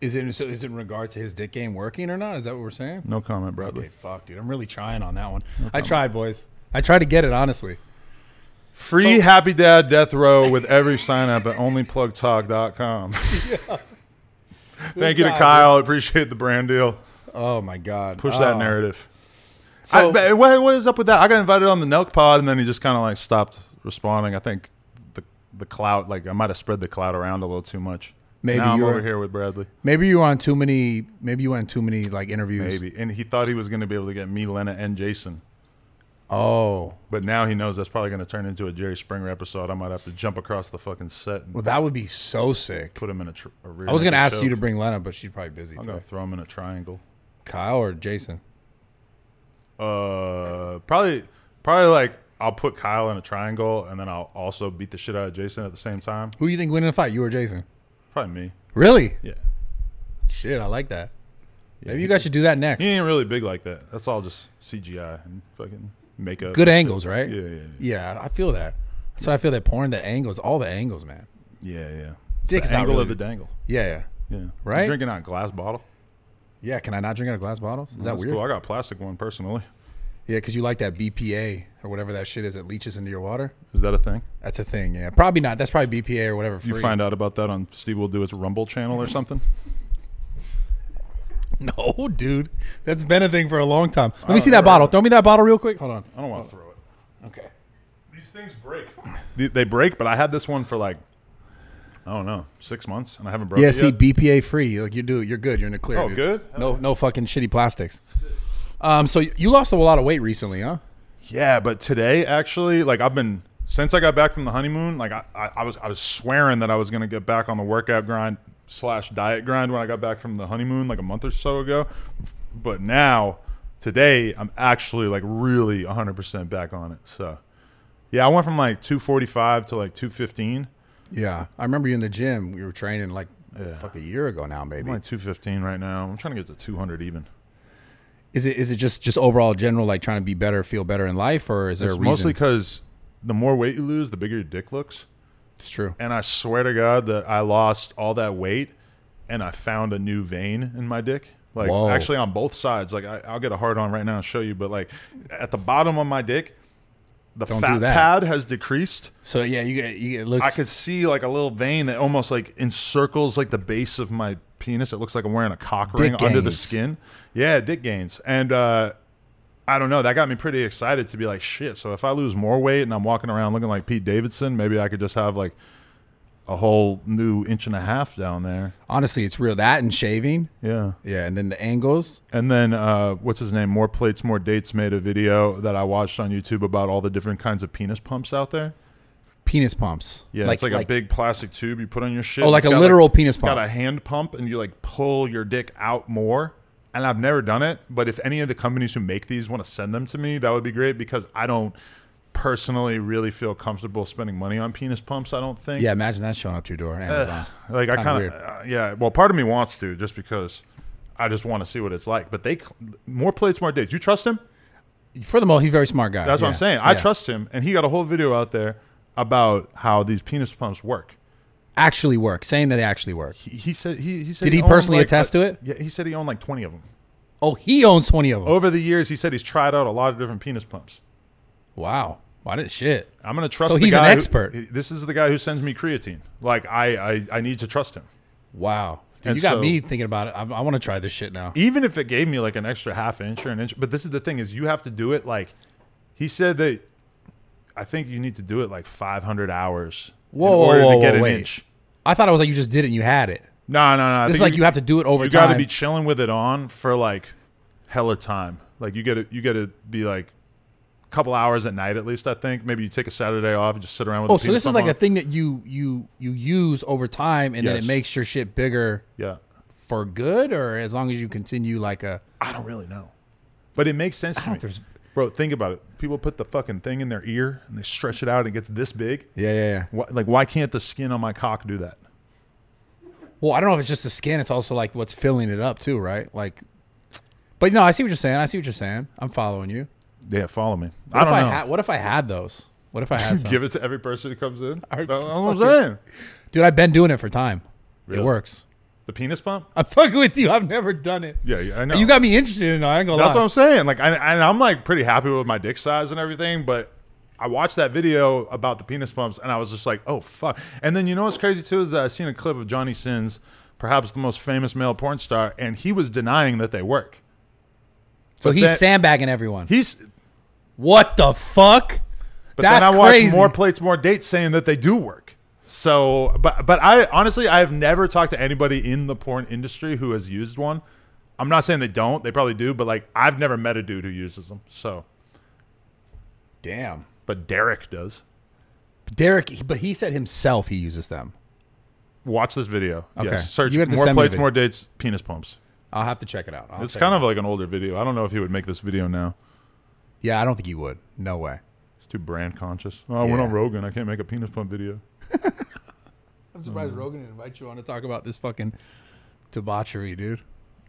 Is it so? Is it in regard to his dick game working or not? Is that what we're saying? No comment, Bradley. Okay, fuck, dude. I'm really trying on that one. I tried, boys. I tried to get it honestly. Free Happy Dad Death Row with every sign up at onlyplugtalk.com. Thank you to Kyle. Appreciate the brand deal. Oh my god. Push that Oh. narrative. So- I, what, what is up with that? I got invited on the Nelk Pod, and then he just kind of like stopped responding. I think the the clout, like I might have spread the clout around a little too much. Maybe now I'm you're- over here with Bradley. Maybe you were on too many. Maybe you went on too many like interviews. Maybe, and he thought he was going to be able to get me, Lena, and Jason, Oh, but now he knows that's probably going to turn into a Jerry Springer episode. I might have to jump across the fucking set and well, that would be so sick. put him in a. Tr- a rear I was gonna naked ask you to bring Lena, but she's probably busy. I'm going to throw him in a triangle. Kyle or Jason? Uh, probably, probably like I'll put Kyle in a triangle, and then I'll also beat the shit out of Jason at the same time. Who do you think win in a fight? You or Jason? Probably me. Really? Yeah. Shit, I like that. Maybe you guys should do that next. He ain't really big like that. That's all just CGI and fucking makeup. Good angles, right? Yeah, yeah, yeah. Yeah, I feel that. That's why I feel that porn, the angles, all the angles, man. Yeah, yeah. It's Dick's the angle really- of the dangle. Yeah, yeah. Yeah. Right? You drinking out a glass bottle? Yeah, can I not drink out of glass bottles? Is that That's weird? cool. I got a plastic one personally. Yeah, because you like that BPA or whatever that shit is that leaches into your water. Is that a thing? That's a thing. Yeah, probably not. That's probably BPA or whatever. You free. find out about that on Steve Will Do his Rumble channel or something? No, dude, that's been a thing for a long time. Let me see that bottle. Throw me that bottle real quick. Hold on. I don't want to throw it. Okay. These things break. They, they break, but I had this one for like, I don't know, six months, and I haven't broken Yeah, see, yet. BPA free. Like you do, you're good. You're in the clear. Oh, dude. good? No, no fucking shitty plastics. Um, so you lost a lot of weight recently, huh? Yeah, but today actually, like I've been since I got back from the honeymoon, like I, I, I was I was swearing that I was gonna get back on the workout grind slash diet grind when I got back from the honeymoon like a month or so ago. But now, today, I'm actually like really 100 percent back on it. So, yeah, I went from like 245 to like 215. Yeah, I remember you in the gym. We were training like Yeah. fuck a year ago now, I'm maybe. like 215 right now. I'm trying to get to 200 even. Is it is it just just overall general like trying to be better, feel better in life, or is there It's a reason? mostly because the more weight you lose, the bigger your dick looks. it's true. And I swear to God that I lost all that weight and I found a new vein in my dick. Like Whoa. actually on both sides. Like I, I'll get a hard on right now and show you. But like at the bottom of my dick, the Don't fat pad has decreased. So yeah, you get you get it looks. I could see like a little vein that almost like encircles like the base of my penis. It looks like I'm wearing a cock Dick ring under the skin. Yeah, dick gains. And uh I don't know. That got me pretty excited to be like, shit. So if I lose more weight and I'm walking around looking like Pete Davidson, maybe I could just have like a whole new inch and a half down there. honestly, it's real. That and shaving. Yeah. Yeah, and then the angles. And then uh, what's his name? More plates, more dates made a video that I watched on YouTube about all the different kinds of penis pumps out there. Penis pumps. Yeah, it's like, a big plastic tube you put on your shit. Oh, like a literal penis it's Got pump. a hand pump, and you like pull your dick out more. And I've never done it, but if any of the companies who make these want to send them to me, that would be great because I don't personally really feel comfortable spending money on penis pumps. I don't think. Yeah, imagine that showing up to your door. Amazon. like I Kinda kind of uh, yeah. Well, part of me wants to just because I just want to see what it's like. But they more plates, more dates. You trust him? For the most, he's a very smart guy. That's what I'm saying. I yeah. trust him, and he got a whole video out there about how these penis pumps work. Actually work. Saying that they actually work. He, he said he, he said Did he owned, personally like, attest to it? Yeah, he said he owned like 20 of them. Oh, he owns 20 of them. Over the years, he said he's tried out a lot of different penis pumps. Wow. Why did shit? I'm gonna trust. So he's an guy who- expert. this is the guy who sends me creatine. Like I, I, I need to trust him. Wow. Dude, And you got so- me thinking about it. I, I want to try this shit now. even if it gave me like an extra half inch or an inch but this is the thing is you have to do it like he said that i think you need to do it like 500 hours Whoa, in whoa, order whoa, to get whoa, an wait. inch I thought it was like you just did it and you had it. no no no I This is like you, have to do it over you got to be chilling with it on for like hella time like you gotta you gotta be like couple hours at night at least i think maybe you take a saturday off and just sit around with oh, the so this is like on. a thing that you you you use over time and then it makes your shit bigger yeah for good or as long as you continue like a i don't really know but it makes sense to me there's- bro think about it people put the fucking thing in their ear and they stretch it out and it gets this big Yeah, yeah, yeah. Why, like, why can't the skin on my cock do that? Well, I don't know if it's just the skin. It's also like what's filling it up too, right? Like, but no, I see what you're saying. I see what you're saying. I'm following you. Yeah, follow me. What I don't if know. I had? What if I had those? What if I had some? Give it to every person who comes in. That's what I'm saying. Dude, I've been doing it for time. Really? It works. The penis pump. I'm fucking with you. I've never done it. Yeah, yeah I know. You got me interested in it. I ain't gonna That's lie. what I'm saying. Like, I, and I'm like pretty happy with my dick size and everything, but I watched that video about the penis pumps and I was just like, oh fuck. And then you know what's crazy too is that I seen a clip of Johnny Sins, perhaps the most famous male porn star, and he was denying that they work. so But he's then- sandbagging everyone. He's what the fuck? But That's then I watch crazy. more plates, more dates saying that they do work. So, but but I honestly I've never talked to anybody in the porn industry who has used one. I'm not saying they don't; they probably do, but like I've never met a dude who uses them. So, Damn. but Derek does. Derek, but he said himself he uses them. Watch this video. Okay. Yes. Search You have to more send me the plates, more dates, penis pumps. I'll have to check it out. I'll It's kind it of out. like an older video. I don't know if he would make this video now. Yeah. I don't think he would. No way. It's too brand conscious. Oh, I went Yeah. on Rogan. I can't make a penis pump video. I'm surprised Rogan didn't invite you on to talk about this fucking debauchery, dude.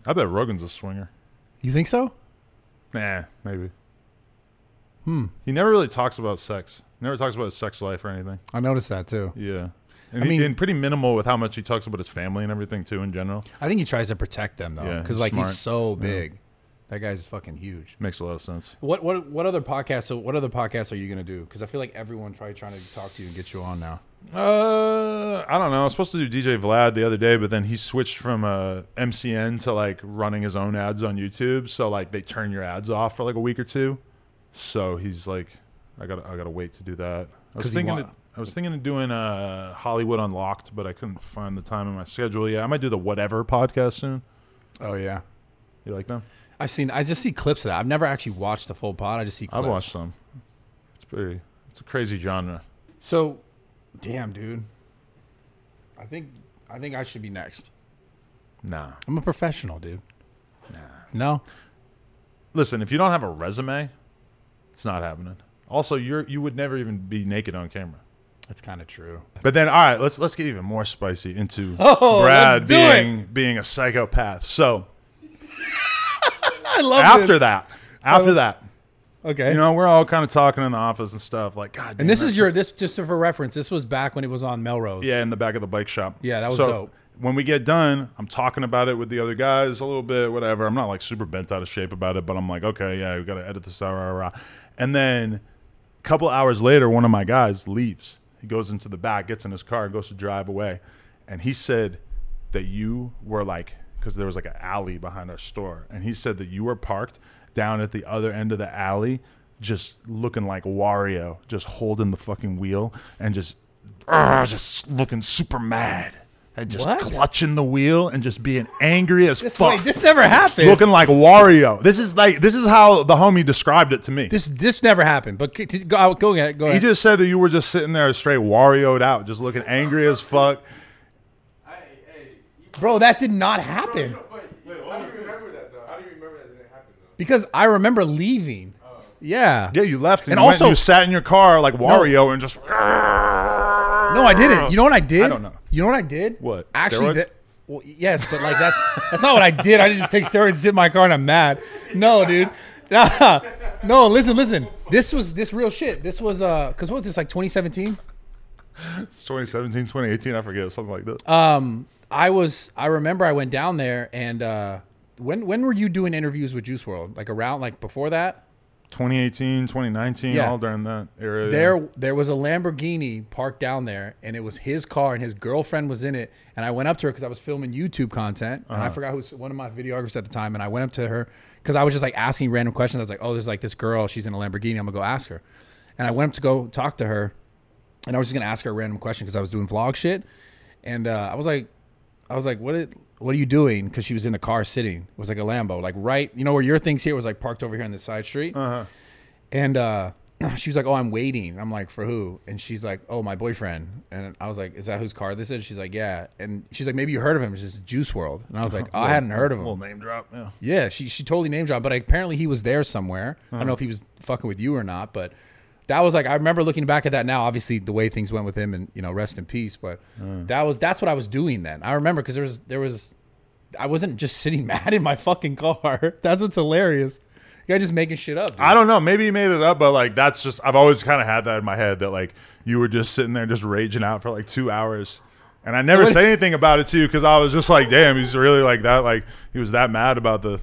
I bet Rogan's a swinger. You think so? Nah, maybe. Hmm. He never really talks about sex. Never talks about his sex life or anything. I noticed that too. Yeah. And, I he, mean- and pretty minimal with how much he talks about his family and everything too in general. I think he tries to protect them though, Yeah, because he's like smart. he's so big. That guy's fucking huge. Makes a lot of sense. What what what other podcasts? So what other podcasts are you gonna do? Because I feel like everyone's probably trying to talk to you and get you on now. Uh, I don't know. I was supposed to do DJ Vlad the other day, but then he switched from uh, MCN to like running his own ads on YouTube. So like they turn your ads off for like a week or two. So he's like, I got to I got to wait to do that. I was thinking of, I was thinking of doing uh, Hollywood Unlocked, but I couldn't find the time in my schedule. Yeah, I might do the Whatever podcast soon. Oh yeah, You like them? I've seen. I just see clips of that. I've never actually watched the full pod. I just see. clips. I've watched some. It's pretty. It's a crazy genre. So, damn, dude. I think I think I should be next. Nah. I'm a professional, dude. Nah. No, Listen, if you don't have a resume, it's not happening. Also, you're you would never even be naked on camera. that's kind of true. But then, all right, let's let's get even more spicy into Oh, Brad being being a psychopath. So I love after that, after oh, that, Okay. you know, we're all kind of talking in the office and stuff. Like, God, and this is your this just for reference. This was back when it was on Melrose. yeah, in the back of the bike shop. Yeah, that was so dope. When we get done, I'm talking about it with the other guys a little bit, whatever. I'm not like super bent out of shape about it, but I'm like, okay, yeah, we got to edit this out. Rah, rah. And then a couple hours later, one of my guys leaves. He goes into the back, gets in his car, goes to drive away. And he said that you were like, because there was like an alley behind our store. And he said that you were parked down at the other end of the alley, just looking like Wario, just holding the fucking wheel and just, uh, just looking super mad. And just What? clutching the wheel and just being angry as This, fuck. wait, this never happened. looking like Wario. This is like this is how the homie described it to me. this this never happened. But t- go go ahead. Go He ahead. just said that you were just sitting there straight Warioed out, just looking angry as fuck. Bro, that did not happen. Wait, how do you remember that though? How do you remember that didn't happen though? Because I remember leaving. Yeah. Yeah, you left and, And you, also- and you sat in your car like Wario and just. No, I didn't. You know what I did? I don't know. You know what I did? What, Actually, steroids? that, well, yes, but like that's that's not what I did. I didn't just take steroids and sit in my car and I'm mad. No, dude. No, listen, listen. This was this real shit. This was uh, cause what was this like 2017? It's 2017, 2018, I forget, something like that. Um, I was I remember I went down there and uh, when when were you doing interviews with Juice WRLD? Like around like before that? 2018, 2019, Yeah. all during that era. There there was a Lamborghini parked down there, and it was his car, and his girlfriend was in it. And I went up to her because I was filming YouTube content, and I forgot who was one of my videographers at the time. And I went up to her because I was just like asking random questions. I was like, "Oh, there's like this girl. She's in a Lamborghini. I'm gonna go ask her." And I went up to go talk to her, and I was just gonna ask her a random question because I was doing vlog shit. And uh, I was like, I was like, "What? Is, what are you doing?" Because she was in the car sitting. It was like a Lambo, like right, you know where your thing's here was like parked over here on the side street. Uh-huh. And uh, she was like, "Oh, I'm waiting." I'm like, "For who?" And she's like, "Oh, my boyfriend." And I was like, "Is that whose car this is?" She's like, "Yeah." And she's like, "Maybe you heard of him. It's just Juice WRLD." And I was like, oh, "I hadn't heard of him." Little name drop. Yeah. Yeah, she she totally name dropped, but apparently he was there somewhere. I don't know if he was fucking with you or not, but that was like I remember looking back at that now. Obviously, the way things went with him, and you know, rest in peace. But mm. that was that's what I was doing then. I remember because there was there was I wasn't just sitting mad in my fucking car. That's what's hilarious. You guys just making shit up. dude. I don't know. Maybe he made it up, but like that's just I've always kind of had that in my head that like you were just sitting there just raging out for like two hours, and I never What- say anything about it to you because I was just like, damn, he's really like that. Like he was that mad about the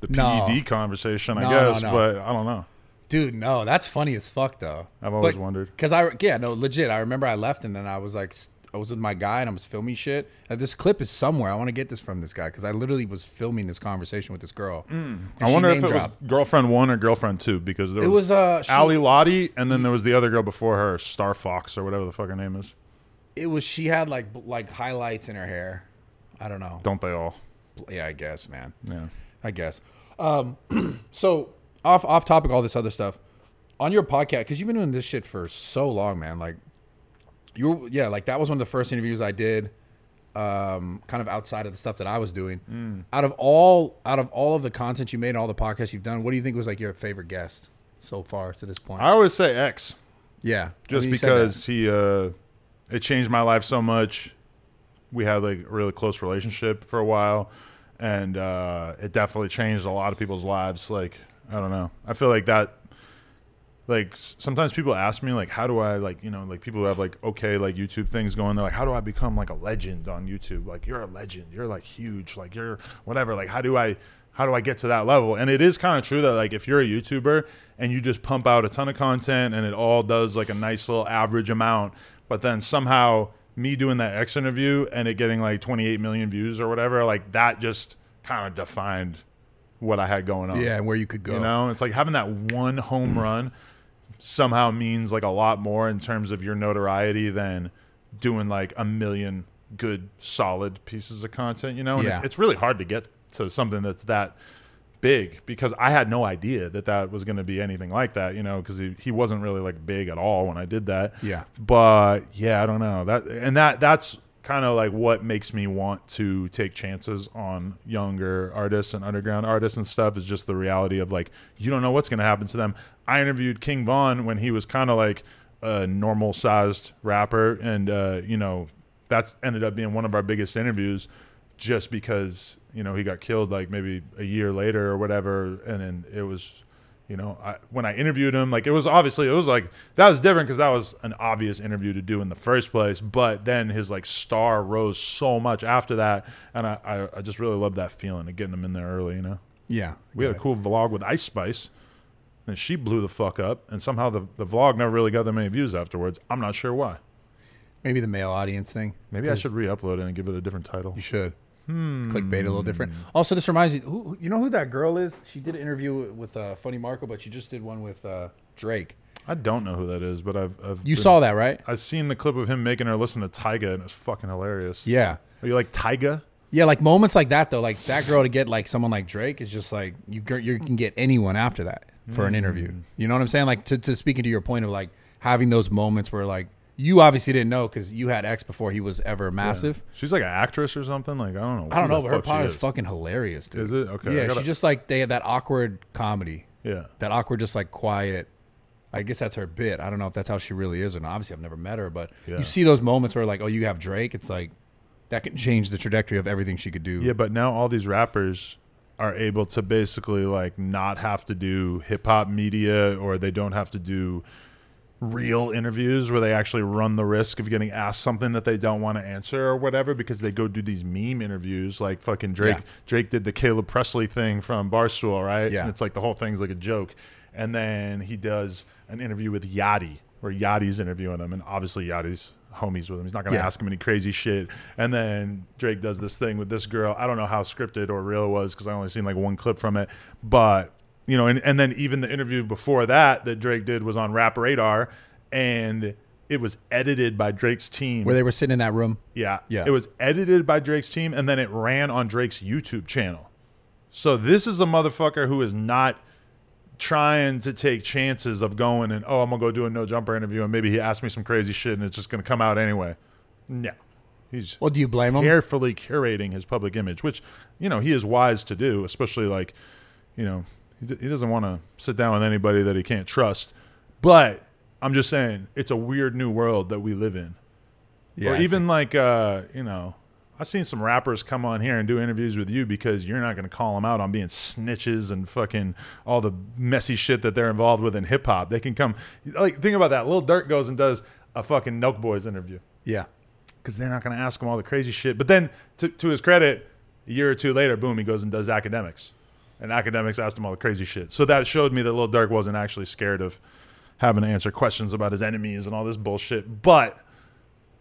the No. PED conversation, I no, guess. no. But I don't know. Dude, no, that's funny as fuck though. I've always wondered. because I yeah no legit. I remember I left and then I was like I was with my guy and I was filming shit. And this clip is somewhere. I want to get this from this guy because I literally was filming this conversation with this girl. And I wonder if it dropped. was girlfriend one or girlfriend two because there It was, was uh Ally Lotti and then there was the other girl before her, Star Fox or whatever the fuck her name is. it was she had like like highlights in her hair. I don't know. Don't they all? Yeah, I guess, man. Yeah. I guess. Um, so off off topic, all this other stuff on your podcast because you've been doing this shit for so long, man. Like you, yeah, like that was one of the first interviews I did. Um, kind of outside of the stuff that I was doing. Out of all out of all of the content you made and all the podcasts you've done, what do you think was like your favorite guest so far to this point? I always say X. yeah, I just mean, said that. because he uh it changed my life so much we had like a really close relationship for a while and uh it definitely changed a lot of people's lives like i don't know. I feel like that like sometimes people ask me like how do i like you know like people who have like okay like youtube things going they're like how do i become like a legend on youtube? Like you're a legend. You're like huge. Like you're whatever. Like how do i how do i get to that level? And it is kind of true that like if you're a youtuber and you just pump out a ton of content and it all does like a nice little average amount but then somehow me doing that x interview and it getting like 28 million views or whatever like that just kind of defined what i had going on yeah, and where you could go. you know, it's like having that one home run somehow means like a lot more in terms of your notoriety than doing like a million good solid pieces of content, you know? And Yeah. it's, it's really hard to get to something that's that big because I had no idea that that was going to be anything like that, you know, because he, he wasn't really like big at all when I did that. Yeah. But yeah, I don't know that, and that that's kind of like what makes me want to take chances on younger artists and underground artists and stuff is just the reality of like you don't know what's going to happen to them. I interviewed King Von when he was kind of like a normal sized rapper, and uh, you know that's ended up being one of our biggest interviews just because you know he got killed like maybe a year later or whatever and then it was you know I, when i interviewed him like it was obviously it was like that was different because that was an obvious interview to do in the first place but then his like star rose so much after that and i i, I just really love that feeling of getting him in there early you know? Yeah, we had a cool vlog with ice spice and she blew the fuck up and somehow the, the vlog never really got that many views afterwards. I'm not sure why. Maybe the male audience thing. maybe I should re-upload it and give it a different title. You should. Hmm. Clickbait a little different. Also, this reminds me. Who, you know who that girl is? She did an interview with uh, Funny Marco, but she just did one with uh, Drake. I don't know who that is, but I've, I've You been- saw that, right? I've seen the clip of him making her listen to Tyga, and it's fucking hilarious. Yeah. Are you like Tyga? Yeah, like moments like that though, like that girl to get like someone like Drake is just like you you can get anyone after that for an interview. Mm. You know what I'm saying? Like to to speaking to your point of like having those moments where like you obviously didn't know because you had X before he was ever massive. She's like an actress or something. Like I don't know. I don't know, but her pod is is. fucking hilarious, dude. Is it okay? Yeah, gotta- she just like they had that awkward comedy, yeah. that awkward, just like quiet. I guess that's her bit. I don't know if that's how she really is or not. Obviously, I've never met her, but Yeah. you see those moments where like, oh, you have Drake. It's like that can change the trajectory of everything she could do. Yeah, but now all these rappers are able to basically like not have to do hip hop media, or they don't have to do real interviews where they actually run the risk of getting asked something that they don't want to answer or whatever because they go do these meme interviews like fucking Drake Yeah. Drake did the Caleb Pressley thing from Barstool, right? Yeah. And it's like the whole thing's like a joke. And then he does an interview with Yachty where Yachty's interviewing him and obviously Yachty's homies with him. He's not going to Yeah. ask him any crazy shit. And then Drake does this thing with this girl. I don't know how scripted or real it was because I only seen like one clip from it. But you know, and, and then even the interview before that that Drake did was on Rap Radar, and it was edited by Drake's team. Where they were sitting in that room. yeah, Yeah. It was edited by Drake's team, and then it ran on Drake's YouTube channel. So this is a motherfucker who is not trying to take chances of going and oh, I'm gonna go do a no jumper interview, and maybe he asked me some crazy shit, and it's just gonna come out anyway. No, he's Well, do you blame him? carefully curating his public image, which you know he is wise to do, especially like you know he, d- he doesn't want to sit down with anybody that he can't trust. But I'm just saying it's a weird new world that we live in. Yeah, or I even like uh, you know, I've seen some rappers come on here and do interviews with you because you're not going to call them out on being snitches and fucking all the messy shit that they're involved with in hip hop. They can come like think about that. Lil Durk goes and does a fucking Nelk Boys interview Yeah. because they're not going to ask him all the crazy shit. But then, to, to his credit, a year or two later, boom, he goes and does Akademiks, and Akademiks asked him all the crazy shit. So that showed me that Lil Durk wasn't actually scared of having to answer questions about his enemies and all this bullshit. But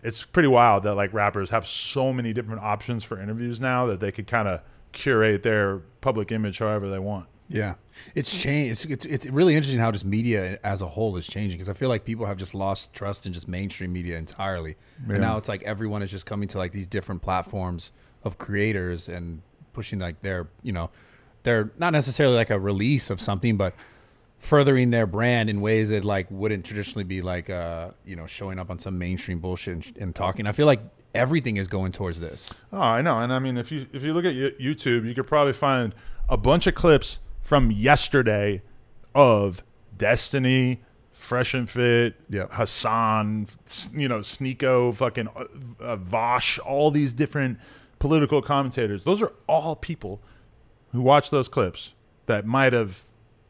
it's pretty wild that like rappers have so many different options for interviews now that they could kind of curate their public image however they want. Yeah, it's changed. It's, it's it's really interesting how just media as a whole is changing because I feel like people have just lost trust in just mainstream media entirely, Yeah. and now it's like everyone is just coming to like these different platforms of creators and pushing like their you know, they're not necessarily like a release of something, but furthering their brand in ways that like wouldn't traditionally be like uh you know showing up on some mainstream bullshit and, and talking. I feel like everything is going towards this. Oh, I know, and I mean, if you if you look at YouTube, you could probably find a bunch of clips from yesterday of Destiny, Fresh and Fit, Yep. Hasan, you know, Sneako, fucking uh, uh, Vaush, all these different political commentators. Those are all people who watch those clips that might have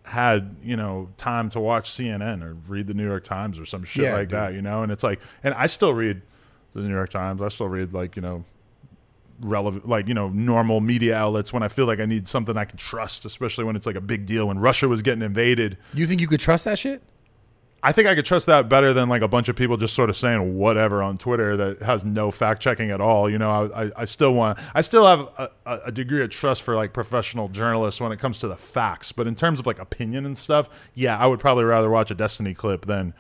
had you know time to watch CNN or read the New York Times or some shit Yeah, like dude. that, you know. And it's like, and I still read the New York Times. I still read like you know relevant like you know normal media outlets when I feel like I need something I can trust, especially when it's like a big deal. When Russia was getting invaded, You think you could trust that shit? I think I could trust that better than like a bunch of people just sort of saying whatever on Twitter that has no fact checking at all. You know, I, I, I still want, I still have a, a, degree of trust for like professional journalists when it comes to the facts. But in terms of like opinion and stuff, yeah, I would probably rather watch a Destiny clip than,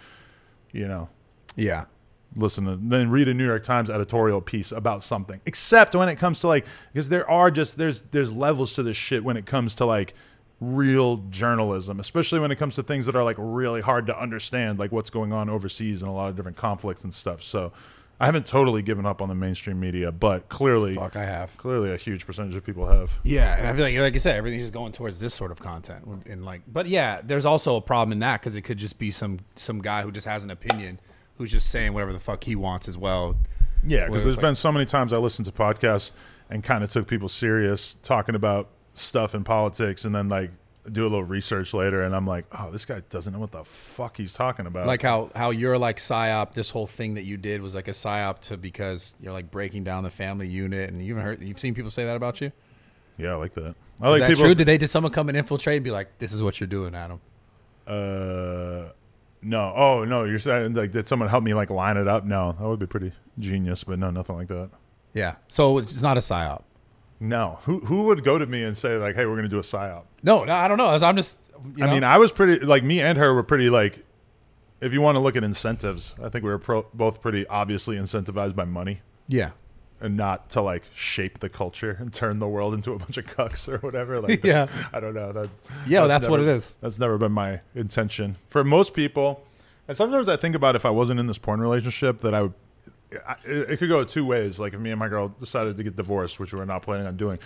you know, Yeah. listen to then read a New York Times editorial piece about something. Except when it comes to like because there are just there's there's levels to this shit when it comes to like real journalism, especially when it comes to things that are like really hard to understand, like what's going on overseas and a lot of different conflicts and stuff. So I haven't totally given up on the mainstream media, but clearly Fuck, I have. clearly a huge percentage of people have. Yeah, and I feel like, like I said, everything's just going towards this sort of content. And like, but yeah, there's also a problem in that because it could just be some some guy who just has an opinion, who's just saying whatever the fuck he wants as well. Yeah, because there's like- been so many times I listened to podcasts and kind of took people serious talking about stuff in politics, and then like do a little research later, and I'm like, oh, this guy doesn't know what the fuck he's talking about. Like how how you're like psyop. This whole thing that you did was like a psyop to because you're like breaking down the family unit, and you've heard you've seen people say that about you. yeah, I like that. I Is like that people. true? Did they did someone come and infiltrate and be like, "This is what you're doing, Adam"? uh, no, oh no, you're saying like did someone help me like line it up? No, that would be pretty genius, but no, nothing like that. Yeah. So it's not a psyop. No, who who would go to me and say like, hey, we're gonna do a psyop? No, no, I don't know. I'm just. You know? I mean, I was pretty like me and her were pretty like. If you want to look at incentives, I think we were pro- both pretty obviously incentivized by money. yeah. and not to like shape the culture and turn the world into a bunch of cucks or whatever. Like, Yeah. I don't know. That, Yeah, that's what never- it is. That's never been my intention. For most people, and sometimes I think about if I wasn't in this porn relationship, that I would. It could go two ways. Like if me and my girl decided to get divorced, which we're not planning on doing,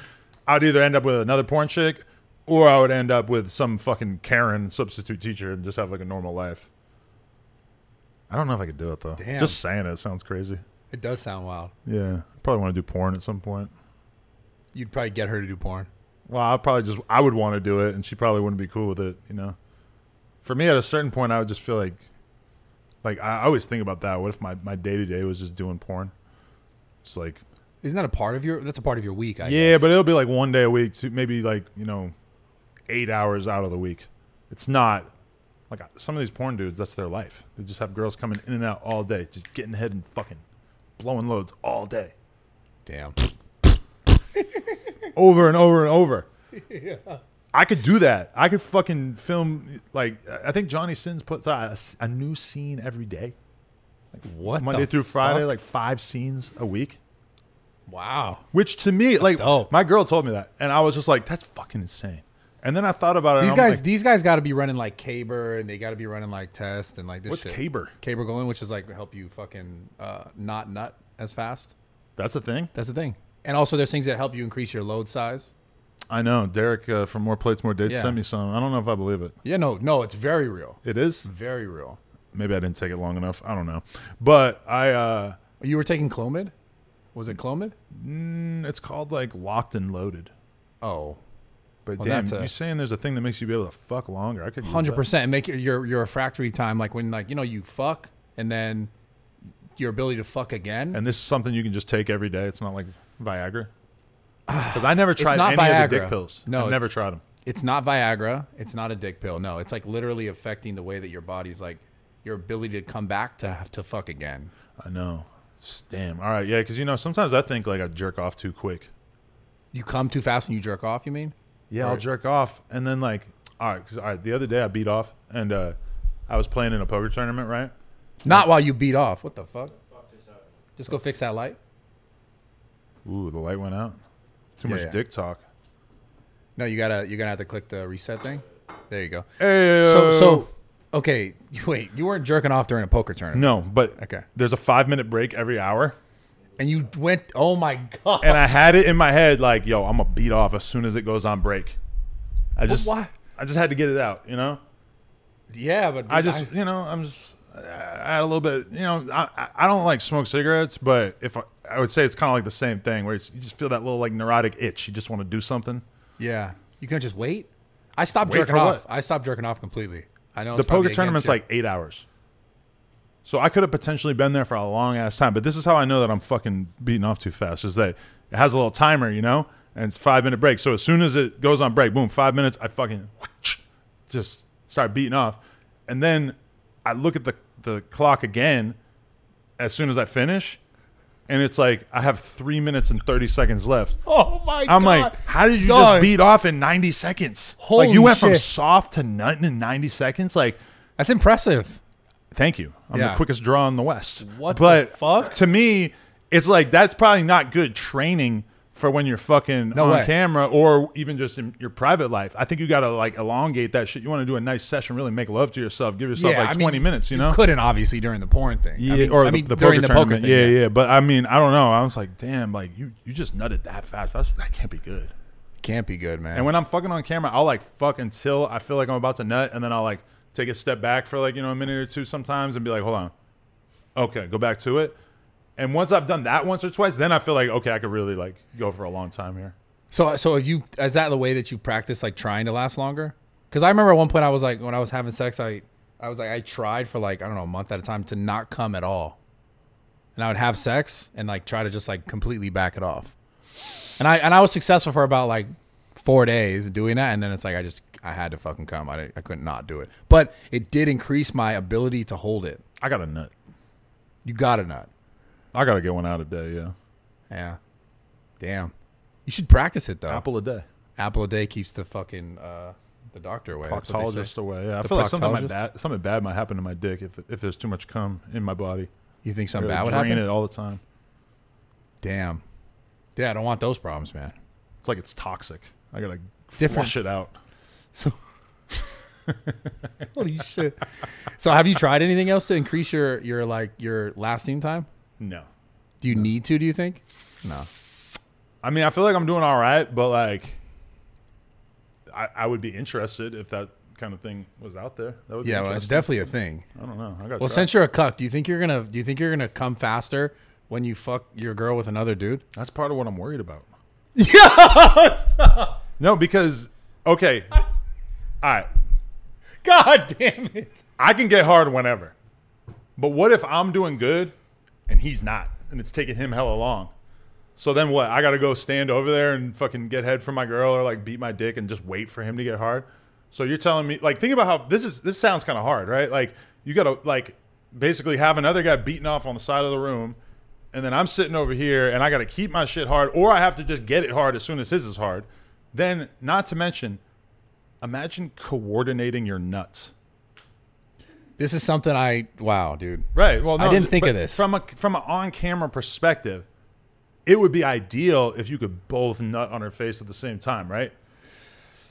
I'd either end up with another porn chick, or I would end up with some fucking Karen substitute teacher and just have like a normal life. I don't know if I could do it though. Damn. Just saying it sounds crazy. It does sound wild. Yeah, probably want to do porn at some point. You'd probably get her to do porn. Well, I probably just I would want to do it, and she probably wouldn't be cool with it. You know, for me, at a certain point, I would just feel like Like I, I always think about that. What if my my day to day was just doing porn? It's like Isn't that a part of your? That's a part of your week. I yeah, guess. but it'll be like one day a week, to maybe like you know, eight hours out of the week. It's not like some of these porn dudes. That's their life. They just have girls coming in and out all day, just getting head and fucking blowing loads all day, damn. over and over and over. I could do that. I could fucking film like I think Johnny Sins puts out a, s- a new scene every day, Like What? Monday the through Friday, like five scenes a week. wow. Which to me, like dope. my girl told me that, and I was just like, "That's fucking insane." And then I thought about it. These guys, like, these guys got to be running like Caber, and they got to be running like Test and like this. what's shit. Caber? Caber going, which is like help you fucking uh, not nut as fast. That's a thing. That's the thing. And also, there's things that help you increase your load size. I know. Derek uh, from More Plates, More Dates Yeah. sent me some. I don't know if I believe it. Yeah, no, no, it's very real. It is. Very real. Maybe I didn't take it long enough. I don't know. But I, uh, You were taking Clomid? Was it Clomid? mm, it's called like Locked and Loaded. Oh, But Well, damn, that's a- you saying there's a thing that makes you be able to fuck longer? I could use hundred that. percent. And make your, your your refractory time like when like you know you fuck and then your ability to fuck again. And this is something you can just take every day. It's not like Viagra. Because I never tried not any of Viagra. the dick pills. No, I never tried them. it's not Viagra. It's not a dick pill. No, it's like literally affecting the way that your body's like your ability to come back to to fuck again. I know. S- Damn. All right. Yeah. Because you know, sometimes I think like I jerk off too quick. You come too fast when you jerk off. You mean? Yeah, I'll jerk off, and then like, all right, because all right, the other day I beat off, and uh, I was playing in a poker tournament, right? Not while you beat off. What the fuck? Just go fix that light. Ooh, the light went out. Too Yeah, much yeah. dick talk. No, you gotta you're gonna have to click the reset thing. There you go. Hey, So so okay. Wait, you weren't jerking off during a poker tournament. no, but Okay. there's a five minute break every hour, And you went. Oh my god. and I had it in my head like, yo, I'm gonna beat off as soon as it goes on break. I just, why? I just had to get it out, you know. yeah, but I just, you know, I'm just, I had a little bit, you know, I, I- I don't like smoke cigarettes, but if I, I would say it's kind of like the same thing where it's, you just feel that little like neurotic itch. You just want to do something. yeah. You can't just wait. I stopped Wait jerking off. what? I stopped jerking off completely. I know the poker tournament's like eight hours. So I could have potentially been there for a long ass time, but this is how I know that I'm fucking beating off too fast. Is that it has a little timer, you know, and it's five minute break. So as soon as it goes on break, boom, five minutes, I fucking just start beating off, and then I look at the the clock again as soon as I finish, and it's like I have three minutes and thirty seconds left. Oh my god. I'm god. like, how did you just beat off in 90 seconds? Holy like you went from soft to nutting in 90 seconds. Like, That's impressive. thank you. I'm Yeah. the quickest draw in the West. What the but fuck? to me, it's like that's probably not good training for when you're fucking No on way. camera or even just in your private life. I think you got to like elongate that shit. You want to do a nice session, really make love to yourself, give yourself like I 20 mean, minutes, you know? couldn't obviously during the porn thing. Yeah, I mean, or I the, mean, the during poker the poker thing. yeah, yeah, But I mean, I don't know. I was like, damn, like you, you just nutted that fast. That's that can't be good. Can't be good, man. And when I'm fucking on camera, I'll like fuck until I feel like I'm about to nut, and then I'll like take a step back for like you know a minute or two sometimes, and be like, hold on, okay, go back to it. And once I've done that once or twice, then I feel like okay, I could really like go for a long time here. So, so if you is that the way that you practice, like trying to last longer? Because I remember at one point I was like, when I was having sex, I, I was like, I tried for like I don't know a month at a time to not come at all, and I would have sex and like try to just like completely back it off, and I and I was successful for about like four days doing that, and then it's like I just I had to fucking come, I I couldn't not do it, but it did increase my ability to hold it. I got a nut. You got a nut, I gotta get one out a day. Yeah, yeah, damn. You should practice it though. apple a day. Apple a day keeps the fucking uh, the doctor away. That's what. Proctologist away. Yeah, I The feel like something might bad, something bad might happen to my dick if if there's too much cum in my body. You think something gotta bad would drain happen? it all the time. Damn. Yeah, I don't want those problems, man. It's like it's toxic. I gotta Different. flush it out. So, holy shit. So, have you tried anything else to increase your your like your lasting time? No. Do you need to? Do you think? No. I mean, I feel like I'm doing all right, but like, I, I would be interested if that kind of thing was out there. That would be Yeah, well, it's definitely a thing. I don't know. I got. Well, since you're a cuck, do you think you're gonna do you think you're gonna come faster when you fuck your girl with another dude? that's part of what I'm worried about. Yeah. No, because okay, all right, God damn it. I can get hard whenever. But what if I'm doing good and he's not, and it's taking him hella long? So then what? I got to go stand over there and fucking get head from my girl or like beat my dick and just wait for him to get hard. So you're telling me like think about how this is this sounds kind of hard, right? Like you got to like basically have another guy beaten off on the side of the room and then I'm sitting over here and I got to keep my shit hard or I have to just get it hard as soon as his is hard. Then not to mention imagine coordinating your nuts. This is something I wow, dude. Right. Well, I didn't think of this. from a from an on camera perspective. It would be ideal if you could both nut on her face at the same time, right?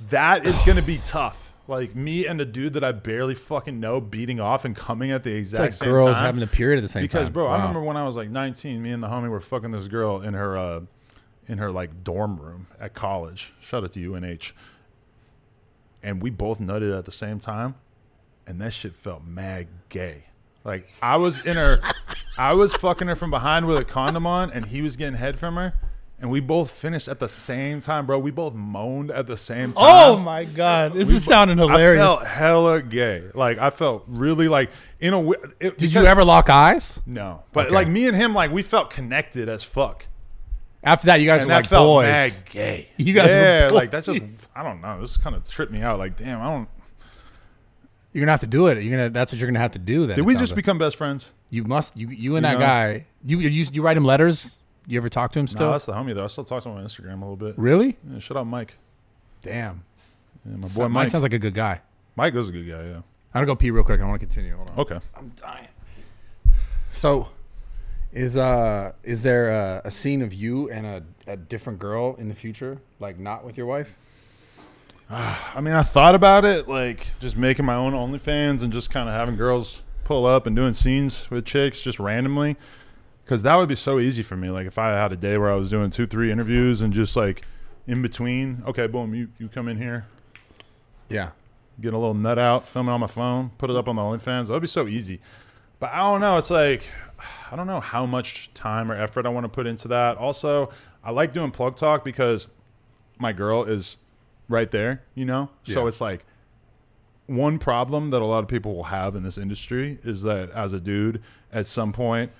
That is going to be tough. Like me and a dude that I barely fucking know beating off and coming at the It's exact like same girls time. having a period at the same because, time. bro, I remember when I was like 19, me and the homie were fucking this girl in her uh, in her like dorm room at college. Shout out to UNH. And we both nutted at the same time, and that shit felt mad gay. Like I was in her, I was fucking her from behind with a condom on, and he was getting head from her, and we both finished at the same time, bro. We both moaned at the same oh time. Oh my god, this is sounding hilarious. I felt hella gay. Like I felt really like in a. wi- It, Did you ever lock eyes? No, but Okay. like me and him, like we felt connected as fuck, After that, you guys and were that like felt boys. mad gay. You guys were yeah, like that just I don't know. This kind of tripped me out. Like, damn, I don't. You're gonna have to do it. You're gonna. That's what you're gonna have to do. Then Did we just like. become best friends? You must. You you and You that know? guy. You you you write him letters. You ever talk to him still? No, that's the homie though. I still talk to him on Instagram a little bit. really? Yeah, shout out Mike. Damn. Yeah, my boy So- Mike Mike. sounds like a good guy. Mike is a good guy. Yeah. I'm gonna go pee real quick. I want to continue. Hold on. Okay. I'm dying. So, is uh is there a, a scene of you and a, a different girl in the future, like not with your wife? I mean, I thought about it, like just making my own OnlyFans and just kind of having girls pull up and doing scenes with chicks just randomly, because that would be so easy for me. Like if I had a day where I was doing two, three interviews and just like in between, okay, boom, you you come in here, Yeah. get a little nut out, film it on my phone, put it up on the OnlyFans. That would be so easy. But I don't know. It's like I don't know how much time or effort I want to put into that. Also, I like doing plug talk because my girl is right there, you know? So it's like one problem that a lot of people will have in this industry is that as a dude, at some point,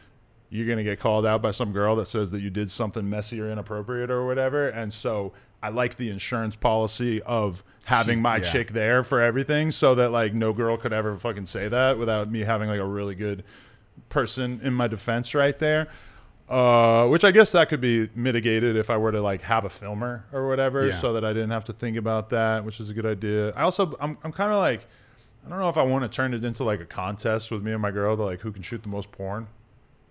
you're going to get called out by some girl that says that you did something messy or inappropriate or whatever. And so I like the insurance policy of having She's- my yeah. chick there for everything so that like no girl could ever fucking say that without me having like a really good person in my defense right there. Uh, which I guess that could be mitigated if I were to like have a filmer or whatever, Yeah. so that I didn't have to think about that, which is a good idea. I also I'm I'm kind of like I don't know if I want to turn it into like a contest with me and my girl to like who can shoot the most porn.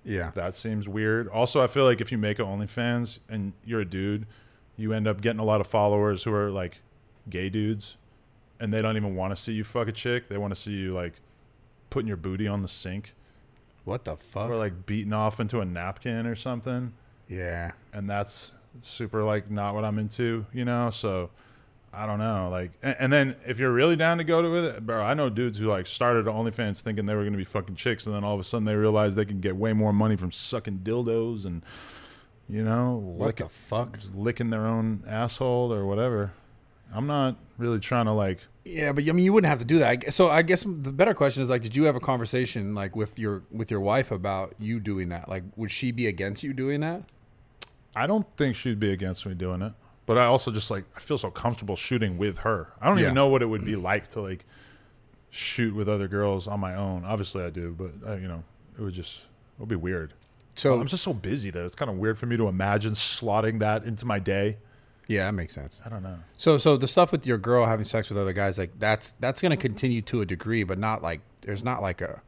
Yeah. That seems weird. Also, I feel like if you make an OnlyFans and you're a dude, you end up getting a lot of followers who are like gay dudes, and they don't even want to see you fuck a chick. They want to see you like putting your booty on the sink What the fuck? or like beating off into a napkin or something. yeah. And that's super like not what I'm into, you know. So I don't know. Like, and, and then if you're really down to go to it, bro, I know dudes who like started OnlyFans thinking they were gonna be fucking chicks, and then all of a sudden they realize they can get way more money from sucking dildos and you know, What lick, the fuck? just licking their own asshole or whatever. I'm not really trying to like. Yeah, but I mean, you wouldn't have to do that. So I guess the better question is like, did you have a conversation like with your with your wife about you doing that? Like, would she be against you doing that? I don't think she'd be against me doing it, but I also just like I feel so comfortable shooting with her. I don't Yeah. even know what it would be like to like shoot with other girls on my own. Obviously, I do, but uh, you know, it would just it would be weird. So I'm just so busy that it's kind of weird for me to imagine slotting that into my day. Yeah, that makes sense. I don't know. So so the stuff with your girl having sex with other guys, like that's that's gonna continue to a degree, but not like there's not like a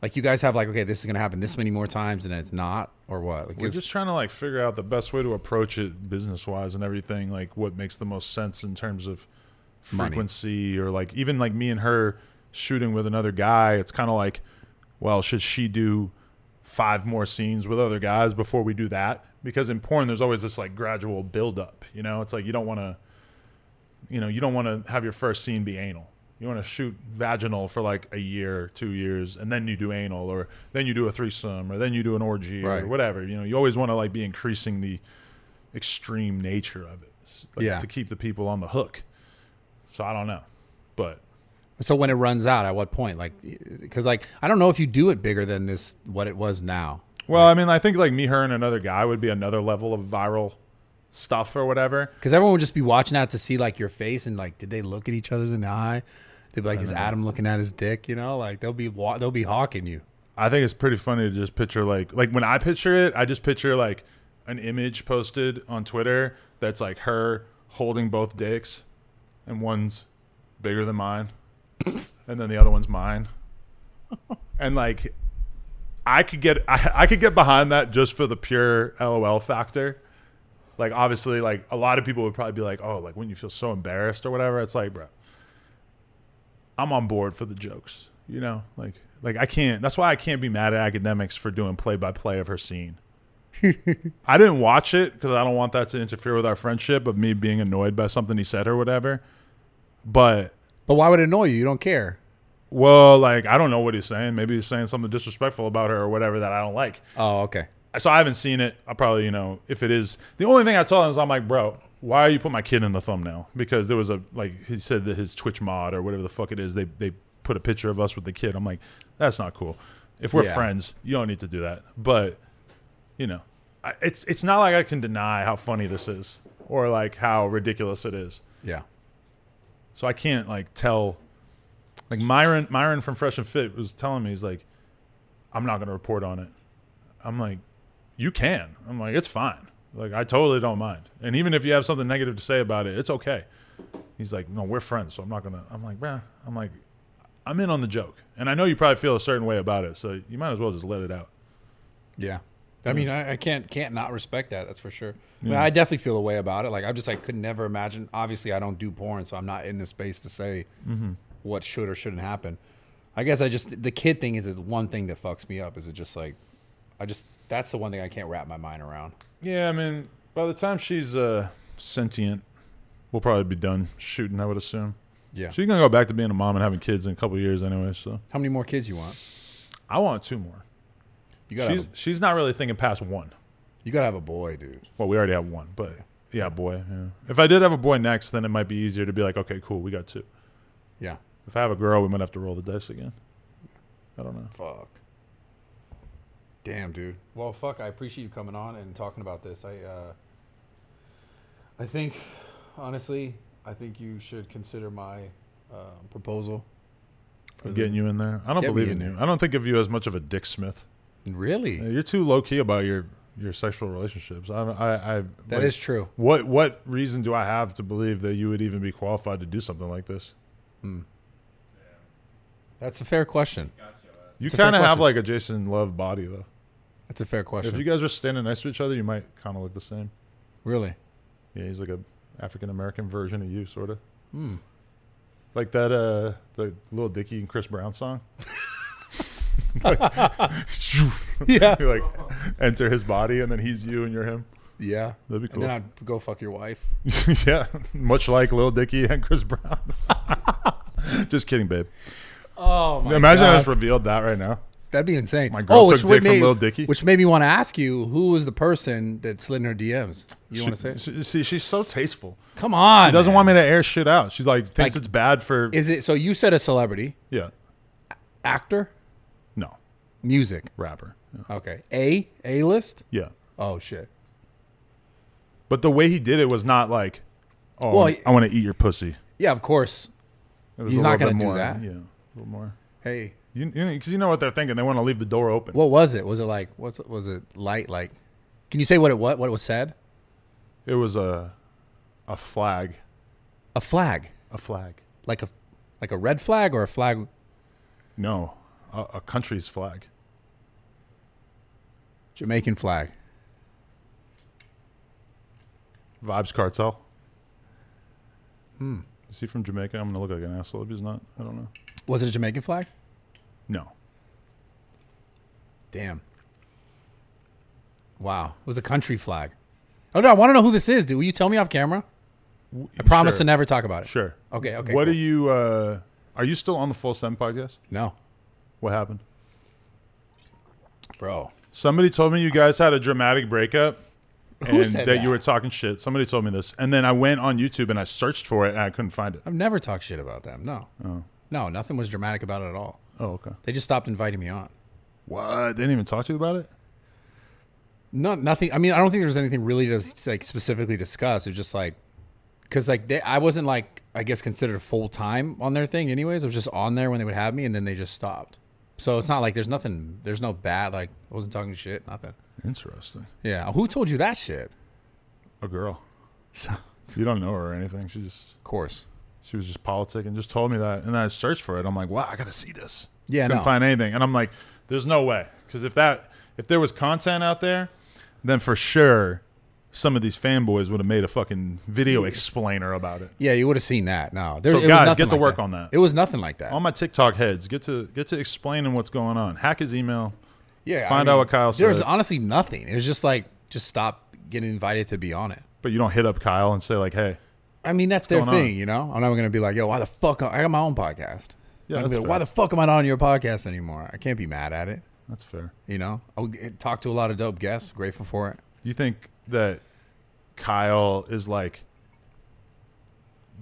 like you guys have like okay, this is gonna happen this many more times, and it's not or what? Like We're just trying to like figure out the best way to approach it business wise and everything. Like what makes the most sense in terms of Money. frequency or like even like me and her shooting with another guy. It's kind of like, well, should she do five more scenes with other guys before we do that? Because in porn, there's always this like gradual build up. You know, it's like you don't want to, you know, you don't want to have your first scene be anal. You want to shoot vaginal for like a year, two years, and then you do anal, or then you do a threesome, or then you do an orgy, Right. or whatever. You know, you always want to like be increasing the extreme nature of it, like, Yeah. to keep the people on the hook. So I don't know, but So when it runs out, at what point? Like, because like I don't know if you do it bigger than this, what it was now. Well, I mean, I think like me, her, and another guy would be another level of viral stuff or whatever. Because everyone would just be watching out to see like your face and like, did they look at each other's in the eye? They'd be like, is Adam looking at his dick? You know, like they'll be wa- they'll be hawking you. I think it's pretty funny to just picture like like when I picture it, I just picture like an image posted on Twitter that's like her holding both dicks, and one's bigger than mine, and then the other one's mine, and like I could get I, I could get behind that just for the pure LOL factor. Like obviously, like a lot of people would probably be like, "Oh, like when you feel so embarrassed or whatever." It's like, bro, I'm on board for the jokes. You know, like like I can't. That's why I can't be mad at Akademiks for doing play by play of her scene. I didn't watch it because I don't want that to interfere with our friendship of me being annoyed by something he said or whatever. But But why would it annoy you? You don't care. Well, like I don't know what he's saying. Maybe he's saying something disrespectful about her or whatever that I don't like. Oh, okay. So I haven't seen it. I'll probably, you know, if it is the only thing I told him is I'm like, bro, why are you put my kid in the thumbnail? Because there was a like he said that his Twitch mod or whatever the fuck it is, they they put a picture of us with the kid. I'm like, that's not cool. If we're Yeah. friends, you don't need to do that. But you know, I, it's it's not like I can deny how funny this is or like how ridiculous it is. Yeah. So I can't like tell. Like Myron, Myron from Fresh and Fit was telling me he's like, I'm not gonna report on it. I'm like, you can. I'm like, it's fine. Like I totally don't mind. And even if you have something negative to say about it, it's okay. He's like, no, we're friends, so I'm not gonna. I'm like, bruh. I'm like, I'm in on the joke, and I know you probably feel a certain way about it, so you might as well just let it out. Yeah. I mean, I, I can't can't not respect that. That's for sure. I, mean, I definitely feel a way about it. Like I'm just like could never imagine. Obviously, I don't do porn, so I'm not in the space to say mm-hmm. What should or shouldn't happen. I guess I just the kid thing is the one thing that fucks me up. Is it just like I just that's the one thing I can't wrap my mind around. Yeah, I mean, by the time she's uh, sentient, we'll probably be done shooting. I would assume. Yeah. She's gonna go back to being a mom and having kids in a couple of years anyway. So How many more kids you want? I want two more. You gotta She's she's not really thinking past one. you gotta have a boy, dude. Well, we already have one, but yeah, boy. Yeah. If I did have a boy next, then it might be easier to be like, okay, cool, we got two. Yeah. If I have a girl, we might have to roll the dice again. I don't know. Fuck. Damn, dude. Well, fuck. I appreciate you coming on and talking about this. I, uh, I think, honestly, I think you should consider my uh, proposal. For I'm the- getting you in there. I don't Get me believe in in you. I don't think of you as much of a Dick Smith. Really? You're too low key about your your sexual relationships. I, I, I That is true. What what reason do I have to believe that you would even be qualified to do something like this? That's a fair question. You It's a fair kind of have question. like a Jason Luv body though. That's a fair question. If you guys are standing next to each other, you might kind of look the same. really? Yeah, he's like a African American version of you, sort of. Hmm. Like that, uh, the Lil Dicky and Chris Brown song. Yeah. you like enter his body, and then he's you, and you're him. Yeah. That'd be And then. I'd go fuck your wife. yeah, much like Lil Dicky and Chris Brown. just kidding, babe. Oh my Imagine I just revealed that right now. That'd be insane. My girl oh, which took would dick from made- Lil Dicky. Which made me want to ask you, who was the person that slid in her DMs? You want to say? She- See, she's so tasteful. Come on. She doesn't man. want me to air shit out. She's like thinks Like- it's bad for. Is it so? You said a celebrity, yeah, actor, no, music. rapper. Yeah. Okay, A A list. yeah. Oh shit. But the way he did it was not like, oh, Well, I- I want to eat your pussy. Yeah, of course. It was He's a not gonna bit do that. Yeah, a little more. Hey, You, you, because you know what they're thinking. They want to leave the door open. what was it? Was it like what's was it light? Like, can you say what it what what it was said? It was a, a flag, A flag, a flag. like a like a red flag or a flag. No, a, a country's flag. Jamaican flag. Vybz Kartel. Hmm. Is he from Jamaica? I'm gonna look like an asshole if he's not. I don't know. Was it a Jamaican flag? No. Damn. Wow, it was a country flag. Oh no, I want to know who this is, dude. Will you tell me off camera? I promise Sure. to never talk about it. Sure. Okay, okay. What cool. are you? Uh, are you still on the Full Send podcast? No, What happened? bro. Somebody told me you guys had a dramatic breakup. And that, that? you were talking shit. Somebody told me this, and then I went on YouTube and I searched for it and I couldn't find it. I've never talked shit about them. No. Oh. No, nothing was dramatic about it at all. Oh, okay. They just stopped inviting me on. What? They didn't even talk to you about it? No, nothing. I mean, I don't think there's anything really to like specifically discuss. It's just like, because like they, I wasn't like I guess considered full time on their thing. Anyways, I was just on there when they would have me, and then they just stopped. So it's not like there's nothing. There's no bad. Like I wasn't talking shit. Nothing. Interesting. Yeah. Who told you that shit? A girl. So, You don't know her or anything. She just of course. She was just politicking, just told me that, and then I searched for it. I'm like, wow, I gotta see this. Yeah. Couldn't No. find anything, and I'm like, there's no way, because if that if there was content out there, then for sure some of these fanboys would have made a fucking video explainer about it. Yeah, you would have seen that. No. There, So it guys, get to like work that. on that. It was nothing like that. All my TikTok heads get to get to explaining what's going on. Hack his email. yeah. find out what Kyle said. There was honestly nothing. It was just like just stop getting invited to be on it. But you don't hit up Kyle and say like, "Hey, I mean, that's their going on? thing, you know. I'm not going to be like, "Yo, why the fuck?" I got my own podcast. Yeah, I'm that's be like, why the fuck am I not on your podcast anymore? I can't be mad at it. that's fair." You know, I talk to a lot of dope guests. Grateful for it. You think that Kyle is like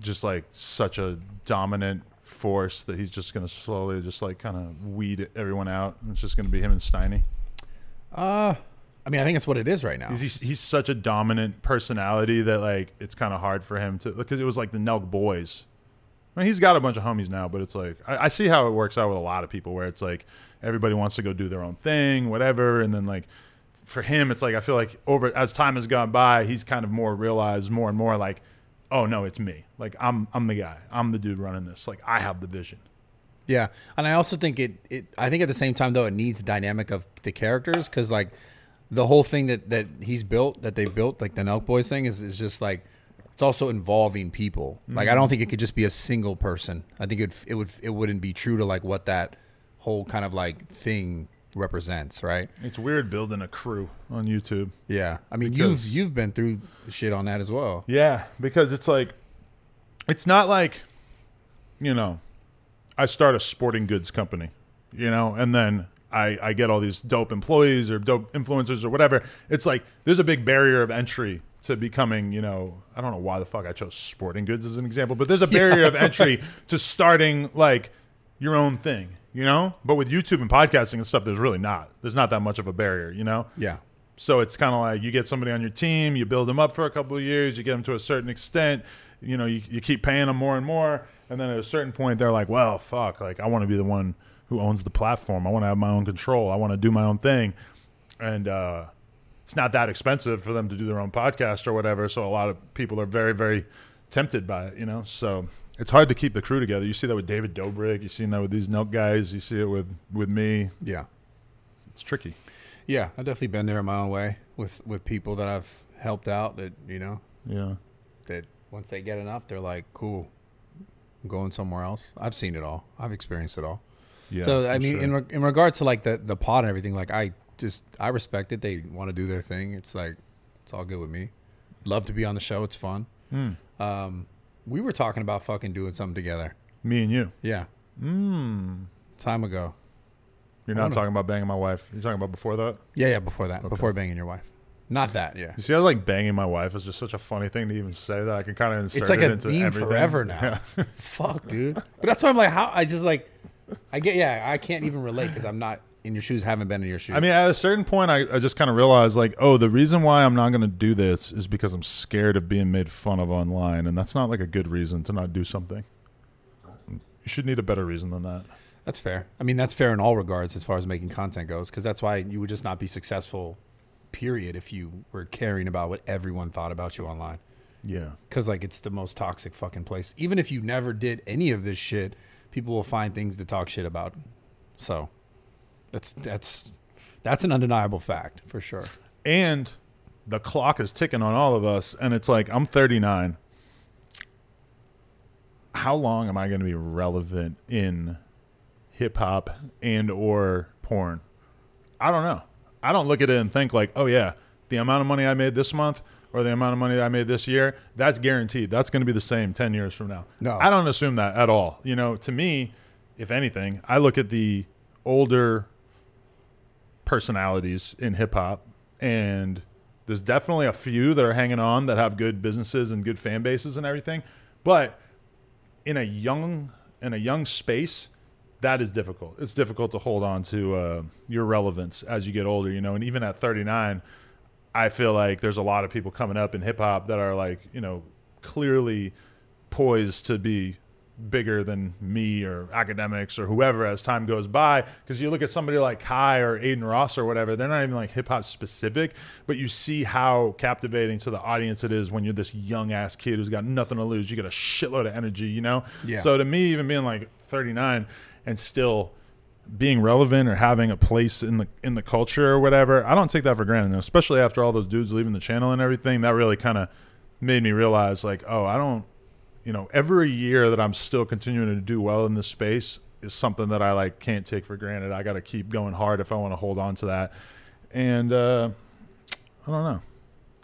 just like such a dominant force that he's just going to slowly just like kind of weed everyone out and it's just going to be him and Steiny? Uh, I mean, I think it's what it is right now. He's, he's such a dominant personality that like it's kind of hard for him to because it was like the Nelk boys. I mean, he's got a bunch of homies now, but it's like I, I see how it works out with a lot of people where it's like everybody wants to go do their own thing, whatever, and then like for him, it's like I feel like over as time has gone by, he's kind of more realized more and more like, oh no, it's me. Like I'm I'm the guy. I'm the dude running this. Like I have the vision. Yeah, and I also think it. It. I think at the same time though, it needs the dynamic of the characters because like the whole thing that that he's built, that they built, like the Nelk Boys thing, is is just like it's also involving people. Like I don't mm-hmm. think it could just be a single person. I think it it would it wouldn't be true to like what that whole kind of like thing represents, right? It's weird building a crew on YouTube. Yeah, I mean Because- you've you've been through shit on that as well. Yeah, because it's like it's not like you know, I start a sporting goods company, you know, and then I, I get all these dope employees or dope influencers or whatever. It's like there's a big barrier of entry to becoming, you know, I don't know why the fuck I chose sporting goods as an example, but there's a barrier of entry to starting like your own thing, you know? But with YouTube and podcasting and stuff, there's really not. There's not that much of a barrier, you know? Yeah, So it's kind of like you get somebody on your team, you build them up for a couple of years, you get them to a certain extent, you know, you, you keep paying them more and more, and then at a certain point they're like, well, fuck, like I want to be the one who owns the platform. I want to have my own control. I want to do my own thing, and uh, it's not that expensive for them to do their own podcast or whatever. So a lot of people are very, very tempted by it, you know. So it's hard to keep the crew together. You see that with David Dobrik. You've seen that with these Nelk guys. You see it with with me. yeah. It's tricky. Yeah, I've definitely been there in my own way with with people that I've helped out that you know Yeah. that once they get enough, they're like, cool, I'm going somewhere else. I've seen it all. I've experienced it all. Yeah. so I mean, sure. in re- in regard to like the the pod and everything, like I just I respect it. They want to do their thing. It's like it's all good with me. Love to be on the show. It's fun. Hmm. Um, we were talking about fucking doing something together. me and you. Yeah, Mm. time ago. You're not talking about banging my wife. You're talking about before that. Yeah, yeah. Before that, before banging your wife. Not that. Yeah. You see, I like banging my wife is just such a funny thing to even say that I can kind of insert It's like it a into everything. forever now. Fuck, dude. But that's why I'm like, how I just like, I get, yeah, I can't even relate because I'm not in your shoes, haven't been in your shoes. I mean, at a certain point, I, I just kind of realized, like, oh, the reason why I'm not going to do this is because I'm scared of being made fun of online, and that's not like a good reason to not do something. You should need a better reason than that. that's fair. I mean, that's fair in all regards as far as making content goes, because that's why you would just not be successful, period, if you were caring about what everyone thought about you online. Yeah, Because like it's the most toxic fucking place. Even if you never did any of this shit, people will find things to talk shit about. So, that's that's that's an undeniable fact for sure. and the clock is ticking on all of us, and it's like I'm 39. How long am I going to be relevant in hip hop and or porn? I don't know. I don't look at it and think like, oh yeah, the amount of money I made this month or the amount of money that I made this year, that's guaranteed. That's going to be the same 10 years from now. No. I don't assume that at all. You know, to me, if anything, I look at the older personalities in hip hop and there's definitely a few that are hanging on that have good businesses and good fan bases and everything. But in a young in a young space, that is difficult. It's difficult to hold on to uh, your relevance as you get older, you know. And even at 39, I feel like there's a lot of people coming up in hip hop that are like, you know, clearly poised to be bigger than me or Akademiks or whoever as time goes by. Because you look at somebody like Kai or Adin Ross or whatever, they're not even like hip hop specific, but you see how captivating to the audience it is when you're this young ass kid who's got nothing to lose. You get a shitload of energy, you know? Yeah. So to me, even being like 39 and still being relevant or having a place in the in the culture or whatever, I don't take that for granted. Especially after all those dudes leaving the channel and everything, that really kind of made me realize like, oh, I don't, you know, every year that I'm still continuing to do well in this space is something that I like can't take for granted. I got to keep going hard if I want to hold on to that. And uh, I don't know.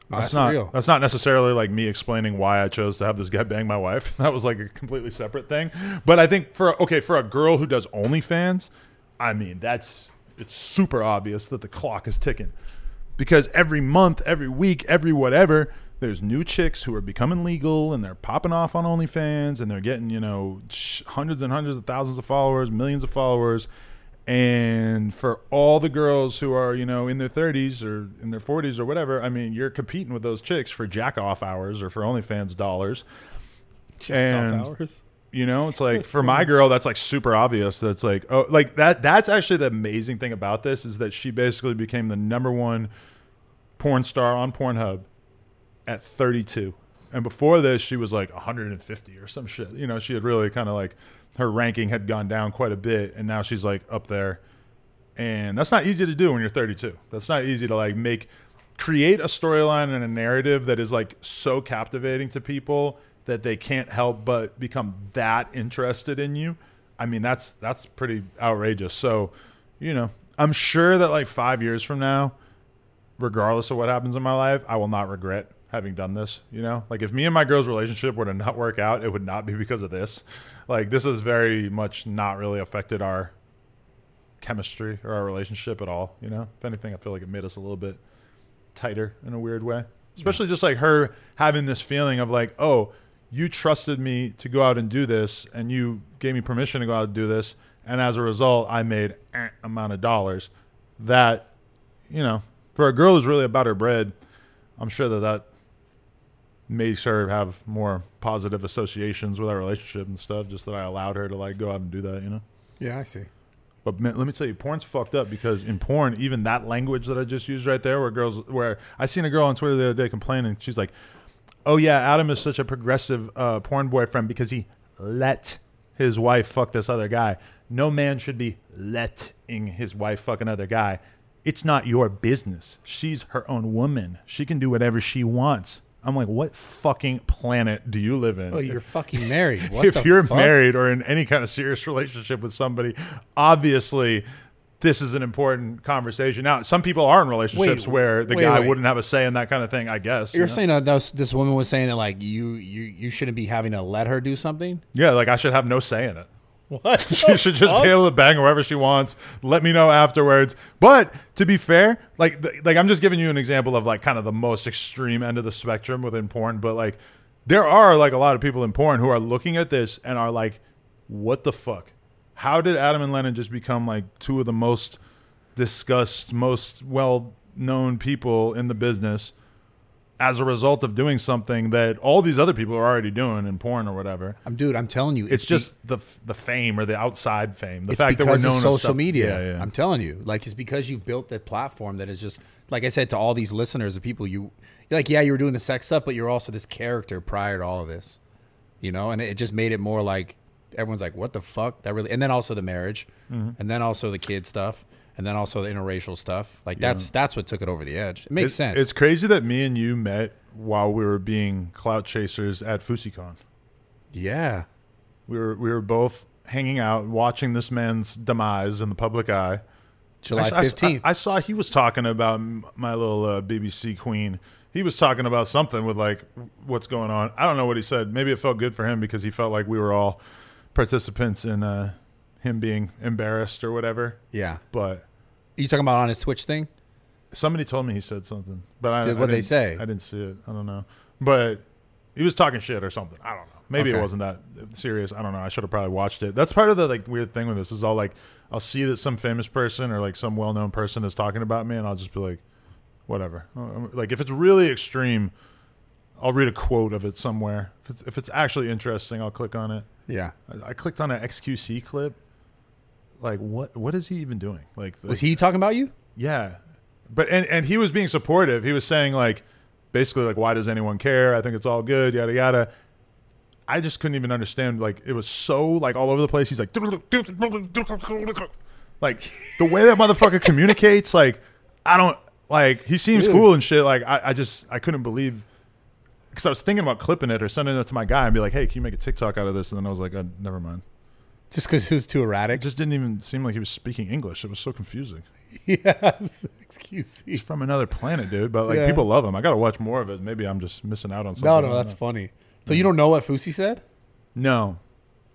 That's that's not real. that's not necessarily like me explaining why I chose to have this guy bang my wife. That was like a completely separate thing. But I think for okay, for a girl who does OnlyFans, I mean that's it's super obvious that the clock is ticking. Because every month, every week, every whatever, there's new chicks who are becoming legal and they're popping off on OnlyFans and they're getting, you know, hundreds and hundreds of thousands of followers, millions of followers. And for all the girls who are, you know, in their 30s or in their 40s or whatever, I mean, you're competing with those chicks for jack off hours or for OnlyFans dollars. And hours. You know, it's like for my girl, that's like super obvious. That's like, oh, like that. That's actually the amazing thing about this is that she basically became the number one porn star on Pornhub at 32. And before this, she was like 150 or some shit. You know, she had really kind of like her ranking had gone down quite a bit, and now she's like up there. And that's not easy to do when you're 32. That's not easy to like make create a storyline and a narrative that is like so captivating to people that they can't help but become that interested in you. I mean, that's that's pretty outrageous. So, you know, I'm sure that like 5 years from now, regardless of what happens in my life, I will not regret having done this, you know? Like if me and my girl's relationship were to not work out, it would not be because of this. Like this has very much not really affected our chemistry or our relationship at all, you know? If anything, I feel like it made us a little bit tighter in a weird way. Especially just like her having this feeling of like, "Oh, you trusted me to go out and do this and you gave me permission to go out and do this, and as a result, I made eh amount of dollars." That, you know, for a girl who's really about her bread, I'm sure that that makes her have more positive associations with our relationship and stuff. Just that I allowed her to like go out and do that, you know. Yeah, I see. But man, let me tell you, porn's fucked up because in porn, even that language that I just used right there, where girls, where I seen a girl on Twitter the other day complaining, she's like, "Oh yeah, Adam is such a progressive uh, porn boyfriend because he let his wife fuck this other guy. No man should be letting his wife fuck another guy. It's not your business. She's her own woman. She can do whatever she wants." I'm like, what fucking planet do you live in? Oh, you're fucking married. What if you're fuck? married or in any kind of serious relationship with somebody, obviously this is an important conversation. Now, some people are in relationships Wait, where the wait, guy wait. wouldn't have a say in that kind of thing. I guess you You're know? saying that this, this woman was saying that like you you you shouldn't be having to let her do something. yeah, like I should have no say in it. What? She should just be able to bang wherever she wants. Let me know afterwards. But to be fair, like like I'm just giving you an example of like kind of the most extreme end of the spectrum within porn. But like there are like a lot of people in porn who are looking at this and are like, "What the fuck? How did Adam and Lena just become like two of the most discussed, most well known people in the business?" As a result of doing something that all these other people are already doing in porn or whatever, I'm dude. I'm telling you, it's be- just the the fame or the outside fame. The it's fact that we're known social media. Yeah, yeah. I'm telling you, like it's because you built that platform that is just like I said to all these listeners, the people you like, yeah, you were doing the sex stuff, but you're also this character prior to all of this, you know, and it just made it more like everyone's like, what the fuck? That really, and then also the marriage, Mm-hmm. and then also the kid stuff, and then also the interracial stuff. Like that's that's what took it over the edge. It makes sense. It's crazy that me and you met while we were being clout chasers at FouseyCon. yeah, We were we were both hanging out, watching this man's demise in the public eye. July I- I- fifteenth. I, I saw he was talking about my little uh, BBC queen. He was talking about something with like what's going on. I don't know what he said. Maybe it felt good for him because he felt like we were all participants in uh, him being embarrassed or whatever. yeah, But Are you talking about on his Twitch thing? Somebody told me he said something, but I Did- I what'd they didn't- say? I didn't see it. I don't know, but he was talking shit or something. I don't know. Maybe Okay. it wasn't that serious. I don't know. I should have probably watched it. That's part of the like weird thing with this is all like I'll see that some famous person or like some well known person is talking about me, and I'll just be like, whatever. Uh, Like if it's really extreme, I'll read a quote of it somewhere. If it's if it's actually interesting, I'll click on it. Yeah. I, I clicked on an XQC clip. Like what? What is he even doing? Like the, Was he talking about you? yeah, but and and he was being supportive. He was saying like basically like why does anyone care? I think it's all good. Yada yada. I just couldn't even understand. Like it was so like all over the place. He's like like the way that motherfucker communicates. Like I don't like he seems Dude. cool and shit. Like I, I just I couldn't believe because I was thinking about clipping it or sending it to my guy and be like, hey, can you make a TikTok out of this? And then I was like, uh, never mind. Just because it was too erratic. It just didn't even seem like he was speaking English. It was so confusing. yes. Excuse me. He's from another planet, dude. But like Yeah. people love him. I gotta watch more of it. Maybe I'm just missing out on something. No, I no, don't that's know. funny. So you don't know what Fousey said? no.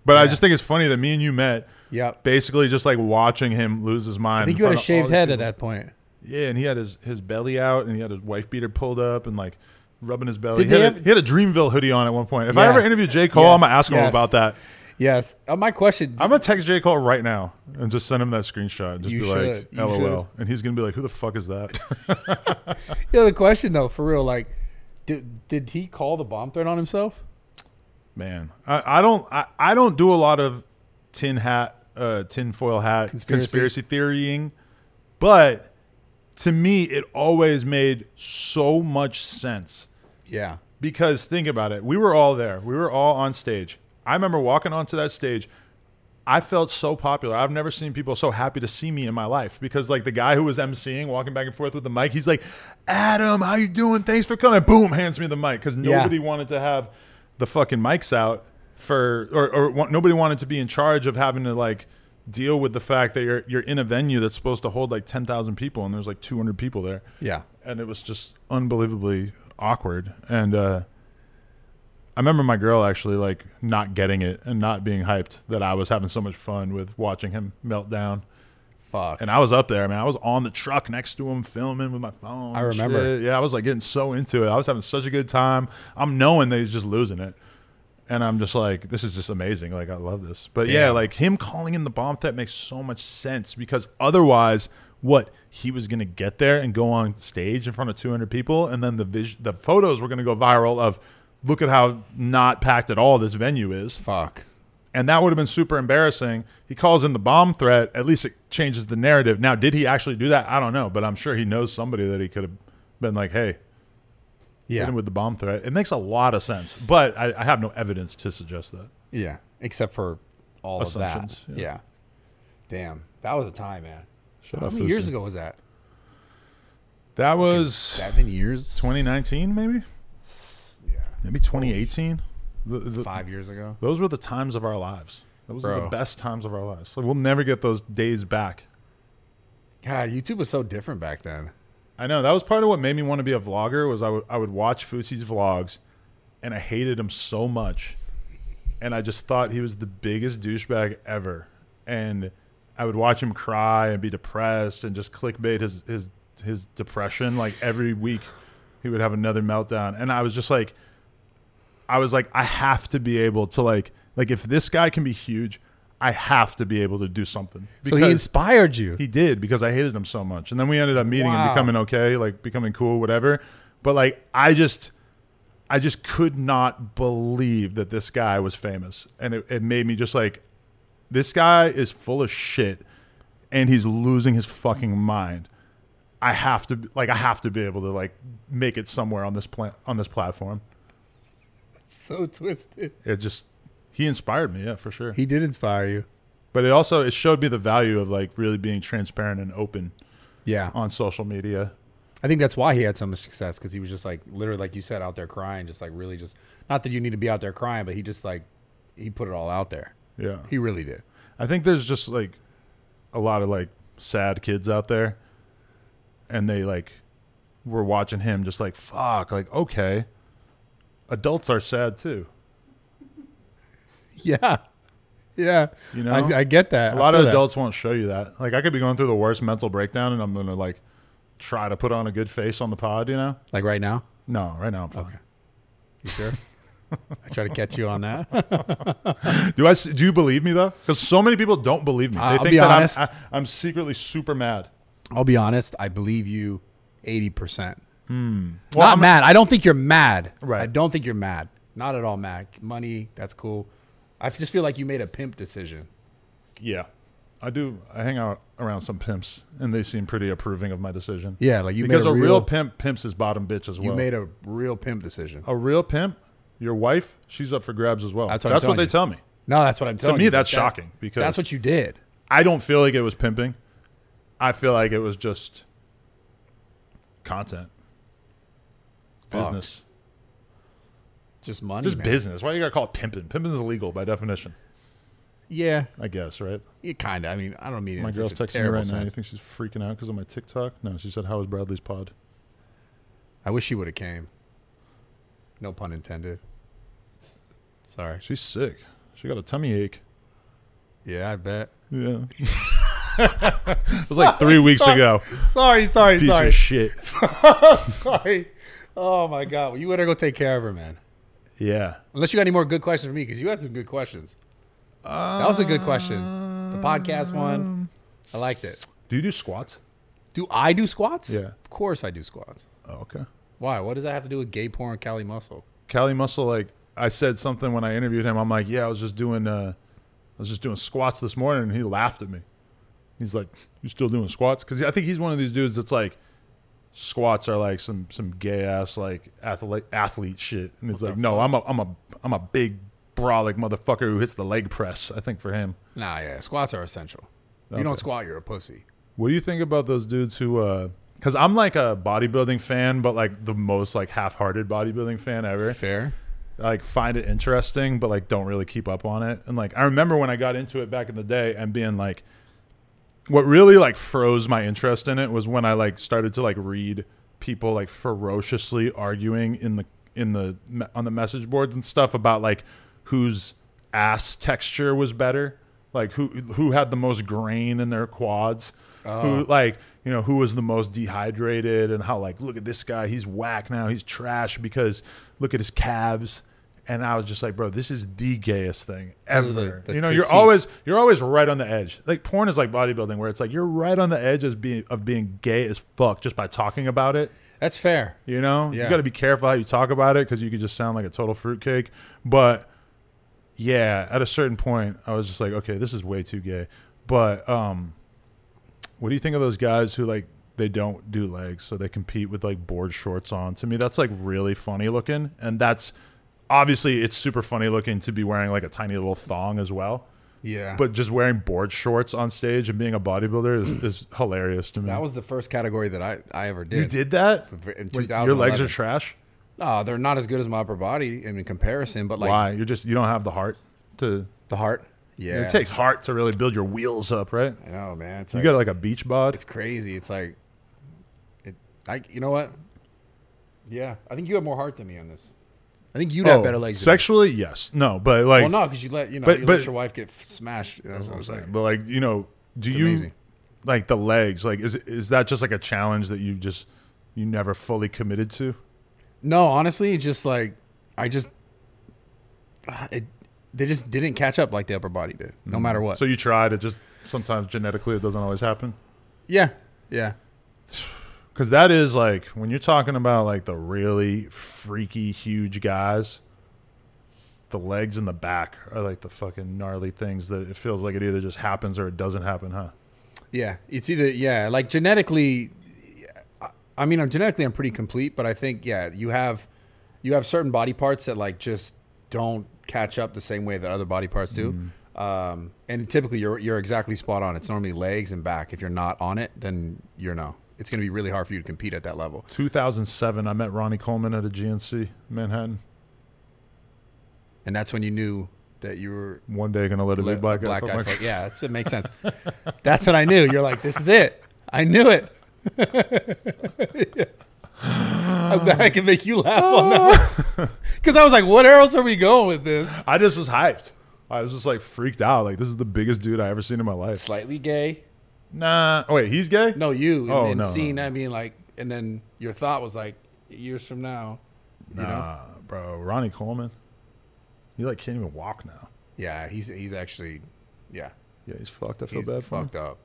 But I Yeah. just think it's funny that me and you met Yep. basically just like watching him lose his mind. I think in you had a front of all shaved these head at people. that point. Yeah, and he had his, his belly out, and he had his wife beater pulled up, and like rubbing his belly. He had, they a, he had a Dreamville hoodie on at one point. If I ever interview J Cole, Yes, I'm gonna ask him about that. Yes. Uh, my question. I'm gonna text J Cole right now and just send him that screenshot. And just be should. like, "LOL," and he's gonna be like, "Who the fuck is that?" yeah, the question though, for real, like, did did he call the bomb threat on himself? Man, I, I don't I, I don't do a lot of tin hat uh tin foil hat Conspiracy. conspiracy, theorying, but to me it always made so much sense Yeah. because think about it. We were all there. We were all on stage. I remember walking onto that stage. I felt so popular. I've never seen people so happy to see me in my life because like the guy who was emceeing, walking back and forth with the mic, he's like, "Adam, how you doing? Thanks for coming." Boom, hands me the mic because Yeah. nobody wanted to have the fucking mics out for, or, or wa- nobody wanted to be in charge of having to like deal with the fact that you're you're in a venue that's supposed to hold like ten thousand people and there's like two hundred people there Yeah. and it was just unbelievably awkward. And uh, I remember my girl actually like not getting it and not being hyped that I was having so much fun with watching him melt down. Fuck. And I was up there, man. I was on the truck next to him filming with my phone. I remember. shit. Yeah, I was like getting so into it. I was having such a good time. I'm knowing that he's just losing it. And I'm just like, this is just amazing. Like, I love this. But yeah, like him calling in the bomb threat makes so much sense because otherwise, what he was going to get there and go on stage in front of 200 people, and then the vis- the photos were going to go viral of, look at how not packed at all this venue is Fuck. and that would have been super embarrassing. He calls in the bomb threat. At least it changes the narrative. Now, did he actually do that? I don't know, but I'm sure he knows somebody that he could have been like, "Hey, Yeah. with the bomb threat." It makes a lot of sense, but I, I have no evidence to suggest that. Yeah. Except for all of that. Yeah. yeah. Damn. That was a time, man. Shout How many years ago was that? That was Seven years? 2019, maybe, Yeah. maybe 2018. The- the- Five years ago? those were the times of our lives. Those were the best times of our lives. Like, we'll never get those days back. God, YouTube was so different back then. I know that was part of what made me want to be a vlogger. Was I would I would watch Fousey's vlogs, and I hated him so much, and I just thought he was the biggest douchebag ever. And I would watch him cry and be depressed and just clickbait his his his depression. Like every week, he would have another meltdown, and I was just like, I was like, I have to be able to like like if this guy can be huge, I have to be able to do something. So he inspired you. He did because I hated him so much. And then we ended up meeting Wow. and becoming okay, like becoming cool, whatever. But like I just I just could not believe that this guy was famous. And it, it made me just like this guy is full of shit and he's losing his fucking mind. I have to like I have to be able to like make it somewhere on this pla- on this platform. so twisted. It just he inspired me, yeah, for sure. He did inspire you. But it also it showed me the value of like really being transparent and open Yeah. on social media. I think that's why he had so much success because he was just like literally, like you said, out there crying, just like really just not that you need to be out there crying, but he just like he put it all out there. Yeah. He really did. I think there's just like a lot of like sad kids out there and they like were watching him just like fuck like okay adults are sad too Yeah. Yeah. you know I, I get that. a lot of that. adults won't show you that like i could be going through the worst mental breakdown and i'm gonna like try to put on a good face on the pod you know Like right now. no right now i'm fine Okay. You sure? I try to catch you on that. Do I? Do you believe me though? Because so many people don't believe me. They I'll think be that honest. I'm, I, I'm secretly super mad. I'll be honest. I believe you, eighty percent. Hmm. Well, Not I'm- mad. I don't think you're mad. Right. I don't think you're mad. Not at all mad. Money. That's cool. I just feel like you made a pimp decision. Yeah, I do. I hang out around some pimps, and they seem pretty approving of my decision. Yeah, like you because made a a, real, pimp pimps his bottom bitch as well. you made a real pimp decision. a real pimp, your wife, she's up for grabs as well. That's That's what I'm what, telling they you. tell me. No, that's what I'm telling you. To me, you. that's That- shocking because That's what you did. I don't feel like it was pimping. I feel like it was just content, Fuck. business, Just money. just man. business. Why you gotta call it pimping? Pimping is illegal by definition, Yeah, I guess, right? you kind of. I mean, I don't mean it My in girl's such a texting me terrible right now. You sense. think she's freaking out because of my TikTok? No, she said, "How was Bradley's pod?" I wish she would have came. No pun intended. Sorry. She's sick. She got a tummy ache. Yeah, I bet. Yeah. it was like three weeks ago. Sorry, sorry, Piece of shit. sorry. Oh my god. Well, you better go take care of her, man. Yeah. Unless you got any more good questions for me, because you had some good questions. that was a good question. The podcast one, I liked it. Do you do squats? Do I do squats? Yeah. Of course I do squats. Oh, okay. Why? What does that have to do with gay porn, Kali Muscle? Kali Muscle, like I said something when I interviewed him. I'm like, yeah, I was just doing, uh, I was just doing squats this morning, and he laughed at me. He's like, "You still doing squats?" Because I think he's one of these dudes that's like, squats are like some some gay ass like athlete athlete shit, and it's What like, no, fuck? I'm a I'm a I'm a big brolic motherfucker who hits the leg press. I think for him. Nah, yeah. Squats are essential. Okay. you don't squat, you're a pussy. What do you think about those dudes who? uh Because I'm like a bodybuilding fan, but like the most like half-hearted bodybuilding fan ever. Fair. Like find it interesting but like don't really keep up on it. And like i remember when i got into it back in the day and being like what really like froze my interest in it was when i like started to like read people like ferociously arguing in the in the on the message boards and stuff about like whose ass texture was better like who who had the most grain in their quads who like you know who was the most dehydrated and how like look at this guy he's whack now he's trash because look at his calves and I was just like bro this is the gayest thing ever the- the you know you're always you're always right on the edge like porn is like bodybuilding where it's like you're right on the edge as being of being gay as fuck just by talking about it That's fair. you know, Yeah. you got to be careful how you talk about it because you could just sound like a total fruitcake. But yeah, at a certain point, I was just like, okay, this is way too gay. But um, what do you think of those guys who like they don't do legs, so they compete with like board shorts on? To me, that's like really funny looking, and that's obviously it's super funny looking to be wearing like a tiny little thong as well. Yeah. But just wearing board shorts on stage and being a bodybuilder is, is hilarious to me. that was the first category that I, I ever did. you did that? In Wait, Your legs are trash. No, they're not as good as my upper body in comparison, but like Why? You're just you don't have the heart to. the heart. Yeah. It takes heart to really build your wheels up, right? I know, man. It's You like, got like a beach bod. it's crazy. It's like it I you know what? Yeah. I think you have more heart than me on this. I think you'd have better legs. than me. Oh, Sexually, yes. No, but like, well, no, because you let you know but- you but- let your wife get f- smashed. That's what I'm saying. but like you know, do It's you amazing. like the legs? Like, is is that just like a challenge that you just you never fully committed to? No, honestly, just like I just uh, it, they just didn't catch up like the upper body did, no mm-hmm. matter what. So you tried. It just sometimes genetically it doesn't always happen. yeah, yeah, Because that is like when you're talking about like the really freaky huge guys, the legs and the back are like the fucking gnarly things that it feels like it either just happens or it doesn't happen, huh? yeah. It's either yeah, like genetically. I- I mean, I'm genetically I'm pretty complete, but I think yeah, you have you have certain body parts that like just don't catch up the same way that other body parts do. Um, and typically, you're you're exactly spot on. It's normally legs and back. If you're not on it, then you're no. It's going to be really hard for you to compete at that level. 2007, I met Ronnie Coleman at a GNC Manhattan. And that's when you knew that you were One day gonna let a Let big black a guy. fuck my- yeah, that's, it makes sense. that's what I knew. You're like, this is it. I knew it. I'm glad I can make you laugh on that ah. because I was like, "What else are we going with this?" I just was hyped. I was just like freaked out. Like this is the biggest dude I ever seen in my life. Slightly gay. Nah. Oh, wait, he's gay. No, you. And, Oh, and no, seeing no. that being like, and then your thought was like, years from now, you know, Nah, bro. Ronnie Coleman. He like can't even walk now. Yeah, he's he's actually, yeah, Yeah, he's fucked. I feel he's bad for him. fucked up.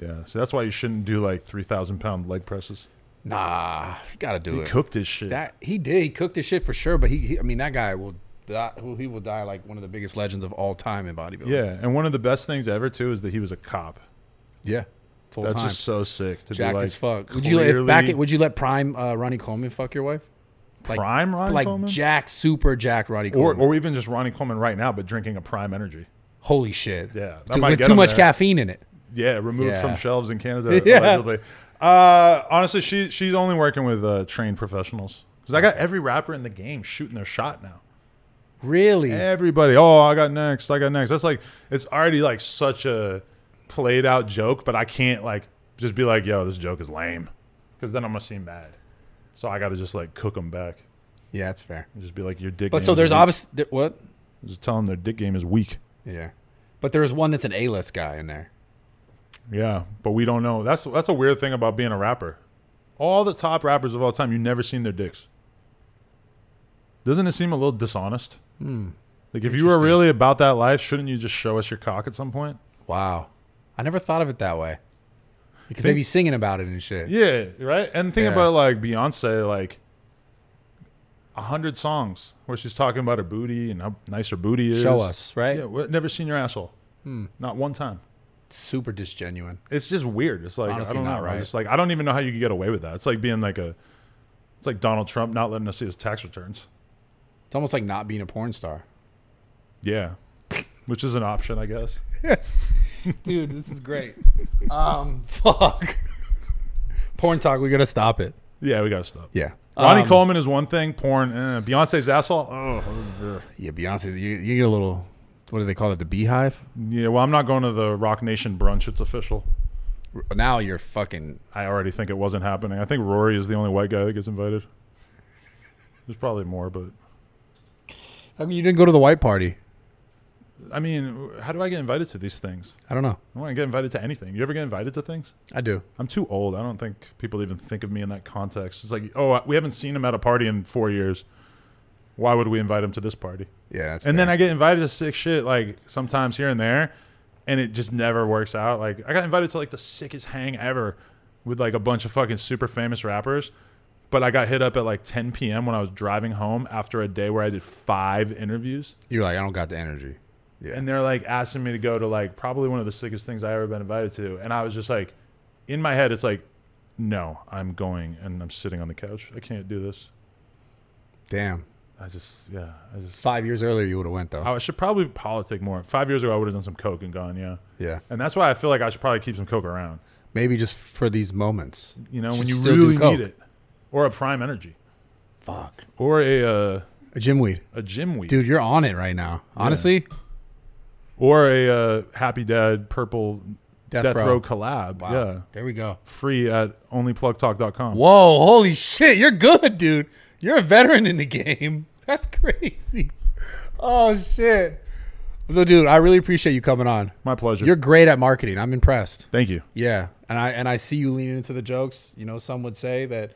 Yeah, so that's why you shouldn't do like three thousand pound leg presses. Nah, you gotta do it. He it. cooked his shit. That he did. He cooked his shit for sure. But he, he I mean, that guy will die. who- He will die like one of the biggest legends of all time in bodybuilding. yeah, and one of the best things ever too is that he was a cop. yeah, full That's time. just so sick to Jacked be like as fuck. Would you if back? Would you let Prime uh, Ronnie Coleman fuck your wife? like- prime Ronnie like Coleman, Jack, super Jack Ronnie or Coleman. or even just Ronnie Coleman right now, but drinking a prime energy. Holy shit! Yeah, that Dude, might with too much there. caffeine in it. Yeah, removed Yeah. from shelves in Canada Yeah. allegedly. Uh, honestly, she she's only working with uh, trained professionals. Because I got every rapper in the game shooting their shot now. Really? Everybody, oh, I got next, I got next. That's like it's already like such a played out joke, but I can't like just be like, yo, this joke is lame, because then I'm gonna seem mad. So I got to just like cook them back Yeah, that's fair. and just be like, your dick. But game so there's weak. obvious what? just tell them their dick game is weak. Yeah, but there is one that's an A-list guy in there. Yeah, but we don't know. That's that's a weird thing about being a rapper. All the top rappers of all time, you never seen their dicks. Doesn't it seem a little dishonest? Hmm. Like if you were really about that life, shouldn't you just show us your cock at some point? Wow, I never thought of it that way. Because Think- they be singing about it and shit. Yeah, right. And think Yeah. about like Beyonce, like a hundred songs where she's talking about her booty and how nice her booty is. Show us, right? Yeah, never seen your asshole. Hmm. Not one time. Super disgenuine. It's just weird. It's like honestly I don't know. right. It's like I don't even know how you could get away with that. It's like being like a, it's like Donald Trump not letting us see his tax returns. It's almost like not being a porn star. Yeah, which is an option, I guess. Dude, this is great. Um, fuck. porn talk. We gotta stop it. Yeah, we gotta stop. Yeah. Ronnie Um, Coleman is one thing. Porn. Eh. Beyonce's asshole. Oh. Yeah, Beyonce. You, you get a little. What do they call it? The beehive. yeah. Well, I'm not going to the Roc Nation brunch. It's official. Now you're fucking. I already think it wasn't happening. I think Rory is the only white guy that gets invited. There's probably more, but I mean, you didn't go to the white party. I mean, how do I get invited to these things? I don't know. I want to get invited to anything. You ever get invited to things? I do. I'm too old. I don't think people even think of me in that context. It's like, oh, we haven't seen him at a party in four years. Why would we invite him to this party? Yeah, that's And then. I get invited to sick shit like sometimes here and there, and it just never works out. Like I got invited to like the sickest hang ever with like a bunch of fucking super famous rappers, but I got hit up at like 10 p.m. when I was driving home after a day where I did five interviews, You're like, I don't got the energy. Yeah. and they're like asking me to go to like probably one of the sickest things I ever been invited to, and I was just like, in my head, it's like, no, I'm going and I'm sitting on the couch. I can't do this. Damn. I just yeah, I just. Five years earlier, you would have went though. I should probably politic more. Five years ago, I would have done some coke and gone. Yeah. yeah. And that's why I feel like I should probably keep some coke around. Maybe just for these moments. You know, Should when you still do really coke. need it, or a prime energy, Fuck. or a uh, A gym weed. a gym weed, Dude, you're on it right now. Honestly, or a uh, Happy Dad purple Death, Death, Row. Row. collab. Wow. Yeah, There we go. free at onlyplugtalk.com. Whoa, holy shit. You're good, dude. You're a veteran in the game. That's crazy. Oh, shit. So, dude, I really appreciate you coming on. My pleasure. You're great at marketing. I'm impressed. Thank you. Yeah. And I and I see you leaning into the jokes. You know, some would say that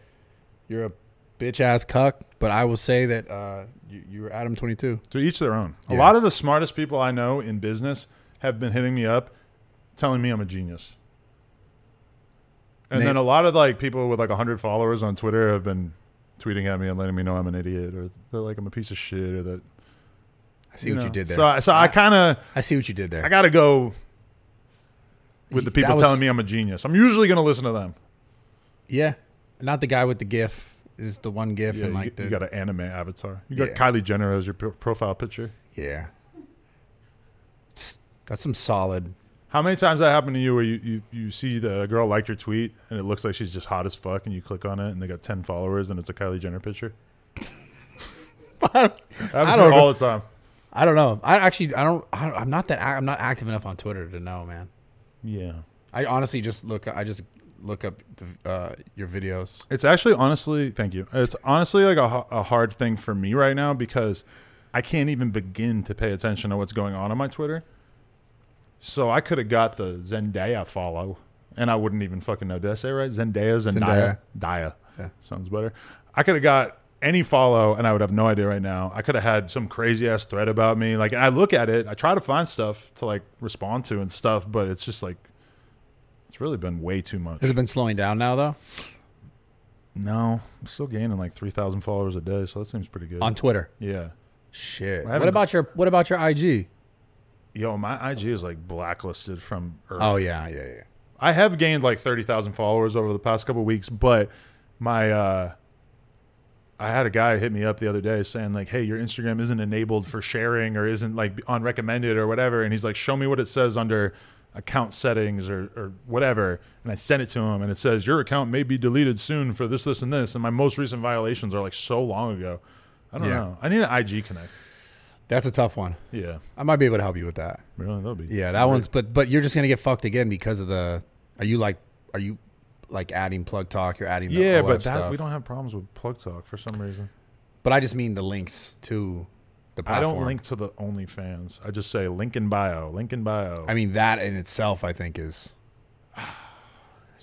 you're a bitch ass cuck, but I will say that uh, you, you're Adam 22. To each their own. A lot of the smartest people I know in business have been hitting me up, telling me I'm a genius. And Name- then a lot of like people with like 100 followers on Twitter have been tweeting at me and letting me know I'm an idiot or they're like I'm a piece of shit or that I see what know. you did there. So, I- so I kind of I see what you did there. I got to go with the people was- telling me I'm a genius. I'm usually going to listen to them. yeah. Not the guy with the GIF. Is the one GIF Yeah, and you, like the you got an anime avatar. You got Yeah. Kylie Jenner as your pro- profile picture. yeah. It's- That's some solid. How many times that happened to you where you, you, you see the girl liked your tweet and it looks like she's just hot as fuck and you click on it and they got 10 followers and it's a Kylie Jenner picture? That happens I don't me all the time. I don't know. I actually I don't. I, I'm not that. I'm not active enough on Twitter to know, man. Yeah. I honestly just look. I just look up the, uh, your videos. It's actually honestly, thank you. It's honestly like a, a hard thing for me right now because I can't even begin to pay attention to what's going on on my Twitter. So I could have got the Zendaya follow and I wouldn't even fucking know. Did I say it right? Zendaya, Zendaya, Daya. Yeah. Sounds better. I could have got any follow, and I would have no idea right now. I could have had some crazy ass thread about me. Like, and I look at it, I try to find stuff to like respond to and stuff, but it's just like it's really been way too much. Has it been slowing down now though? No, I'm still gaining like three thousand followers a day, so that seems pretty good. On Twitter. yeah. Shit. What about your What about your IG? Yo, my IG is like blacklisted from Earth. Oh yeah, yeah, yeah. I have gained like thirty thousand followers over the past couple weeks, but my uh I had a guy hit me up the other day saying like, "Hey, your Instagram isn't enabled for sharing or isn't like on recommended or whatever." And he's like, "Show me what it says under account settings or or whatever." And I sent it to him, and it says, "Your account may be deleted soon for this, this, and this." And my most recent violations are like so long ago. I don't Yeah. know. I need an IG connect. That's a tough one. Yeah, I might be able to help you with that. really, that'll be. Yeah, that one's. But but you're just gonna get fucked again because of the. Are you like? Are you like adding plug talk? You're adding. The Yeah, but that stuff. we don't have problems with plug talk for some reason. But I just mean the links to the I don't link to the OnlyFans. I just say link in bio, link in bio. I mean that in itself, I think is.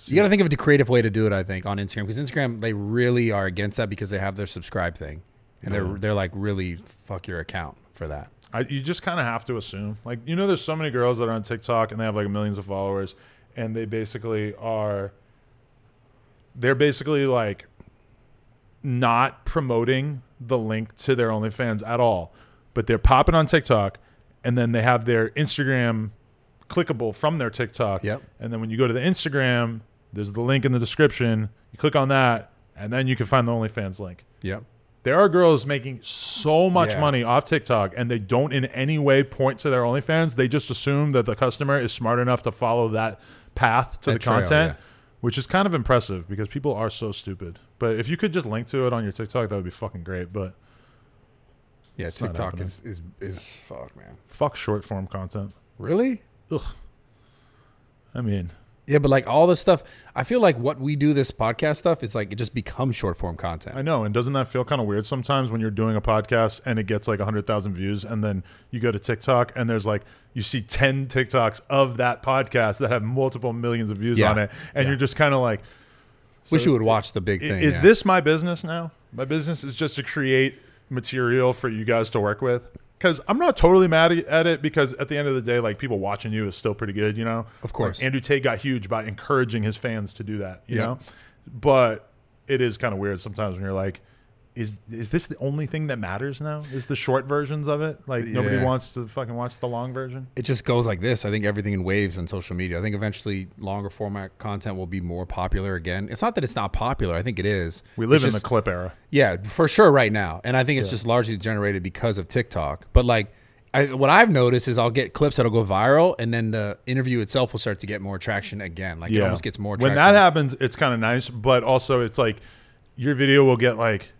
You got to think of the creative way to do it. I think on Instagram because Instagram they really are against that because they have their subscribe thing, and they're they're like really fuck your account for that. I, you just kind of have to assume. Like, you know, there's so many girls that are on TikTok and they have like millions of followers, and they basically are. They're basically like not promoting the link to their OnlyFans at all, but they're popping on TikTok, and then they have their Instagram clickable from their TikTok. Yep. And then when you go to the Instagram, there's the link in the description. You click on that, and then you can find the OnlyFans link. Yep. There are girls making so much Yeah. money off TikTok and they don't in any way point to their OnlyFans. They just assume that the customer is smart enough to follow that path to That the trail, content, yeah. which is kind of impressive because people are so stupid. But if you could just link to it on your TikTok, that would be fucking great. But Yeah, TikTok is, is is fuck man. fuck short form content. Really? Ugh. I mean, Yeah, but like all this stuff, I feel like what we do this podcast stuff is like it just becomes short form content. I know. And doesn't that feel kind of weird sometimes when you're doing a podcast and it gets like 100,000 views and then you go to TikTok and there's like, you see 10 TikToks of that podcast that have multiple millions of views Yeah. on it. And Yeah. you're just kind of like, Wish you would watch the big thing. Is yeah. this my business now? My business is just to create material for you guys to work with. Because I'm not totally mad at it because at the end of the day, like people watching you is still pretty good, you know? Of course. Like, Andrew Tate got huge by encouraging his fans to do that, you know? But it is kind of weird sometimes when you're like, is is this the only thing that matters now? Is the short versions of it? Like nobody Yeah. wants to fucking watch the long version? it just goes like this. I think everything in waves on social media. I think eventually longer format content will be more popular again. It's not that it's not popular. I think it is. We live It's in just- the clip era. Yeah, for sure right now. And I think it's just largely generated because of TikTok. But like I, what I've noticed is I'll get clips that'll go viral and then the interview itself will start to get more traction again. Like it almost gets more When traction. that happens, it's kind of nice, but also it's like your video will get like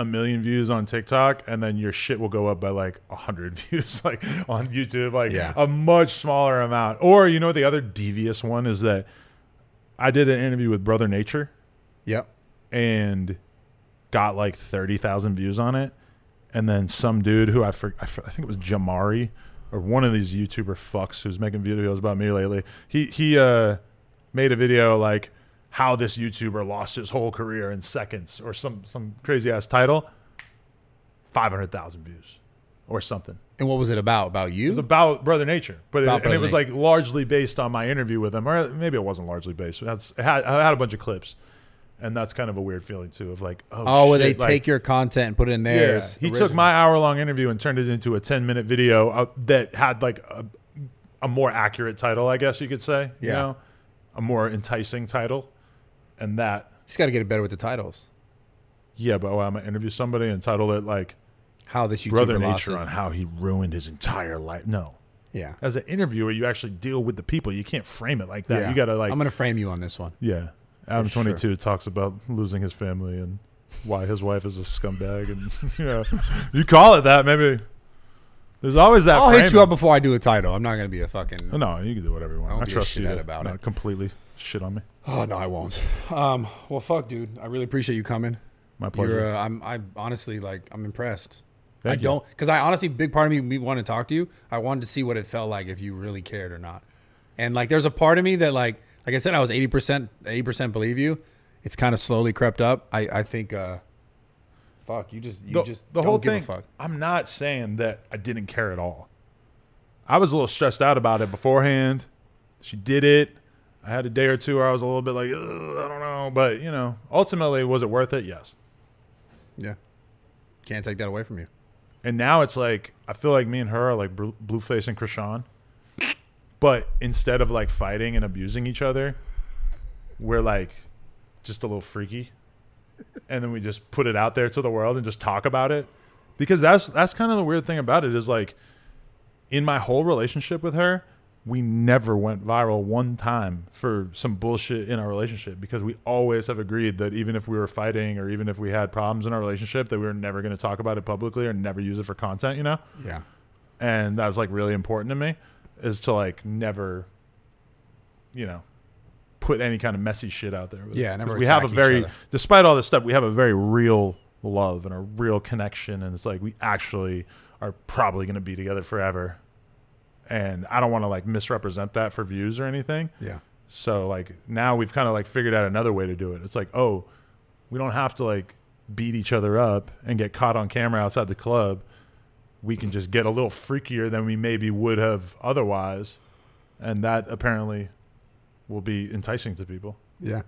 a million views on TikTok, and then your shit will go up by like a hundred views, like on YouTube, like Yeah. a much smaller amount. Or you know, the other devious one is that I did an interview with Brother Nature Yep. and got like thirty thousand views on it, and then some dude who I, for, I, for, I think it was Jamari or one of these YouTuber fucks who's making videos about me lately. He he uh made a video like how this YouTuber lost his whole career in seconds or some some crazy ass title. Five hundred thousand views or something. And what was it about? About you? It was about Brother Nature, but it, About and it was Nature. like largely based on my interview with him, or maybe it wasn't largely based. That's it had, I had a bunch of clips, and that's kind of a weird feeling too. Of like, oh, oh, where they like- take your content and put it in yeah, theirs. he took my hour long interview and turned it into a ten minute video uh, that had like a, a more accurate title, I guess you could say. You Yeah. know, a more enticing title, and that He's got to get it better with the titles. yeah. But oh, I'm gonna interview somebody and title it like How this YouTuber Brother Nature on how he ruined his entire life. No. Yeah. As an interviewer, you actually deal with the people. You can't frame it like that. yeah. You gotta like I'm gonna frame you on this one. Yeah. Adam sure. 22 talks about losing his family and why his wife is a scumbag. And, you know, you call it that, maybe. There's always that. I'll hit you up before I do a title. I'm not gonna be a fucking. Oh, No, you can do whatever you want. I I, trust you to about not it. completely shit on me. Oh no, I won't. Um, well, fuck, dude. I really appreciate you coming. My pleasure. You're, uh, I'm, I honestly like, I'm impressed. I Thank you. don't, because I honestly, big part of me, me wanted to talk to you. I wanted to see what it felt like if you really cared or not. And like, there's a part of me that like, like I said, I was 80%, 80% believe you. It's kind of slowly crept up. I, I think, uh, fuck. You just you the, just the don't whole give thing. a fuck. I'm not saying that I didn't care at all. I was a little stressed out about it beforehand. She did it. I had a day or two where I was a little bit like, "Ugh, I don't know, but you know, ultimately, was it worth it? Yes. Yeah. Can't take that away from you. And now it's like I feel like me and her are like Blueface and Chrisean, but instead of like fighting and abusing each other, we're like just a little freaky, and then we just put it out there to the world and just talk about it, because that's that's kind of the weird thing about it is like, in my whole relationship with her, we never went viral one time for some bullshit in our relationship because we always have agreed that even if we were fighting or even if we had problems in our relationship that we were never going to talk about it publicly or never use it for content you know? Yeah. and that was like really important to me is to like never you know put any kind of messy shit out there Yeah, we have a very despite all this stuff we have a very real love and a real connection and it's like we actually are probably going to be together forever and i don't want to like misrepresent that for views or anything Yeah. so like now we've kind of like figured out another way to do it. It's like, oh, we don't have to like beat each other up and get caught on camera outside the club. We can just get a little freakier than we maybe would have otherwise. And that apparently will be enticing to people. Yeah.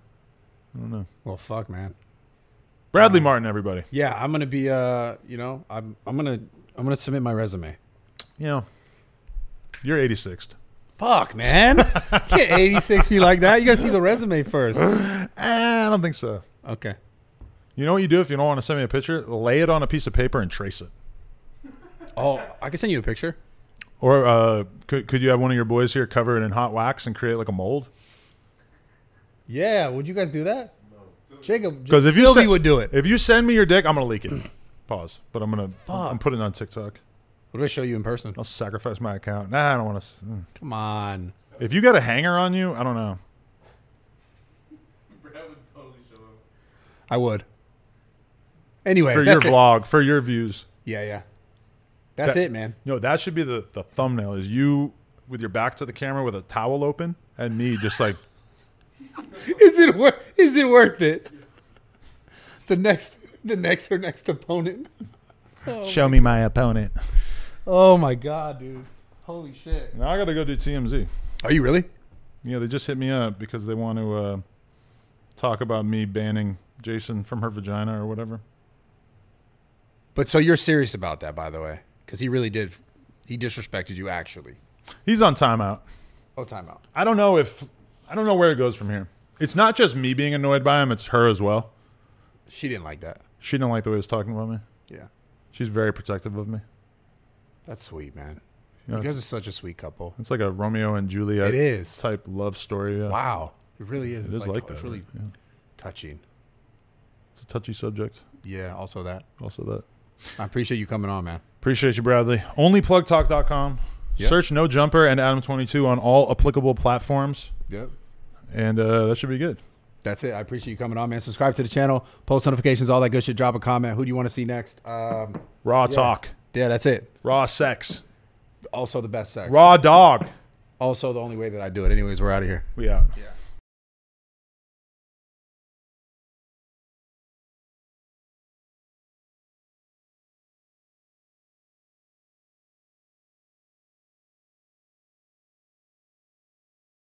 I don't know. Well, fuck, man. Bradley Martyn, everybody. Yeah, I'm gonna be. Uh, you know, I'm. I'm gonna. I'm gonna submit my resume. You know, you're 86th. Fuck, man. Can't 86 me like that. You gotta see the resume first. Eh, I don't think so. Okay. You know what you do if you don't want to send me a picture? Lay it on a piece of paper and trace it. Oh, I can send you a picture. Or uh, could, could you have one of your boys here cover it in hot wax and create like a mold? Yeah. Would you guys do that? No. Jacob. Because if you Sylvie send- would do it. If you send me your dick, I'm gonna leak it. Pause. But I'm gonna I'm putting it on TikTok. What do I show you in person? I'll sacrifice my account. Nah, I don't want to. Hmm. Come on. If you got a hanger on you, I don't know. Brad would totally show up. I would. Anyways, for your that's it. vlog, for your views. Yeah, yeah. That's That- it, man. No, that should be the the thumbnail. Is you with your back to the camera with a towel open, and me just like Is it worth? Is it worth it? The next, the next or next opponent. Oh show me my opponent. Oh my god, dude! Holy shit! Now I got to go do TMZ. Are you really? Yeah, they just hit me up because they want to uh, talk about me banning Jason from her vagina or whatever. But so you're serious about that, by the way, because he really did. He disrespected you, actually. He's on timeout. Oh, timeout. I don't know if I don't know where it goes from here. It's not just me being annoyed by him; it's her as well. She didn't like that. She didn't like the way he was talking about me. Yeah, She's very protective of me. That's sweet, man. You know, you guys are such a sweet couple. it's like a Romeo and Juliet It is. type love story. Yeah. Wow, it really is. It It's is like, oh, that. It's really yeah. touching. It's a touchy subject. Yeah. Also that. Also, that. I appreciate you coming on, man. Appreciate you, Bradley. OnlyPlugTalk.com. Yep. Search No Jumper and Adam22 on all applicable platforms, Yep. and uh, that should be good. That's it. I appreciate you coming on, man. Subscribe to the channel, post notifications, all that good shit. Drop a comment. Who do you want to see next? Um, Raw Yeah. talk, yeah, that's it. raw sex, Also the best sex. raw dog. Also the only way that I do it. Anyways, we're out of here. We out. Yeah.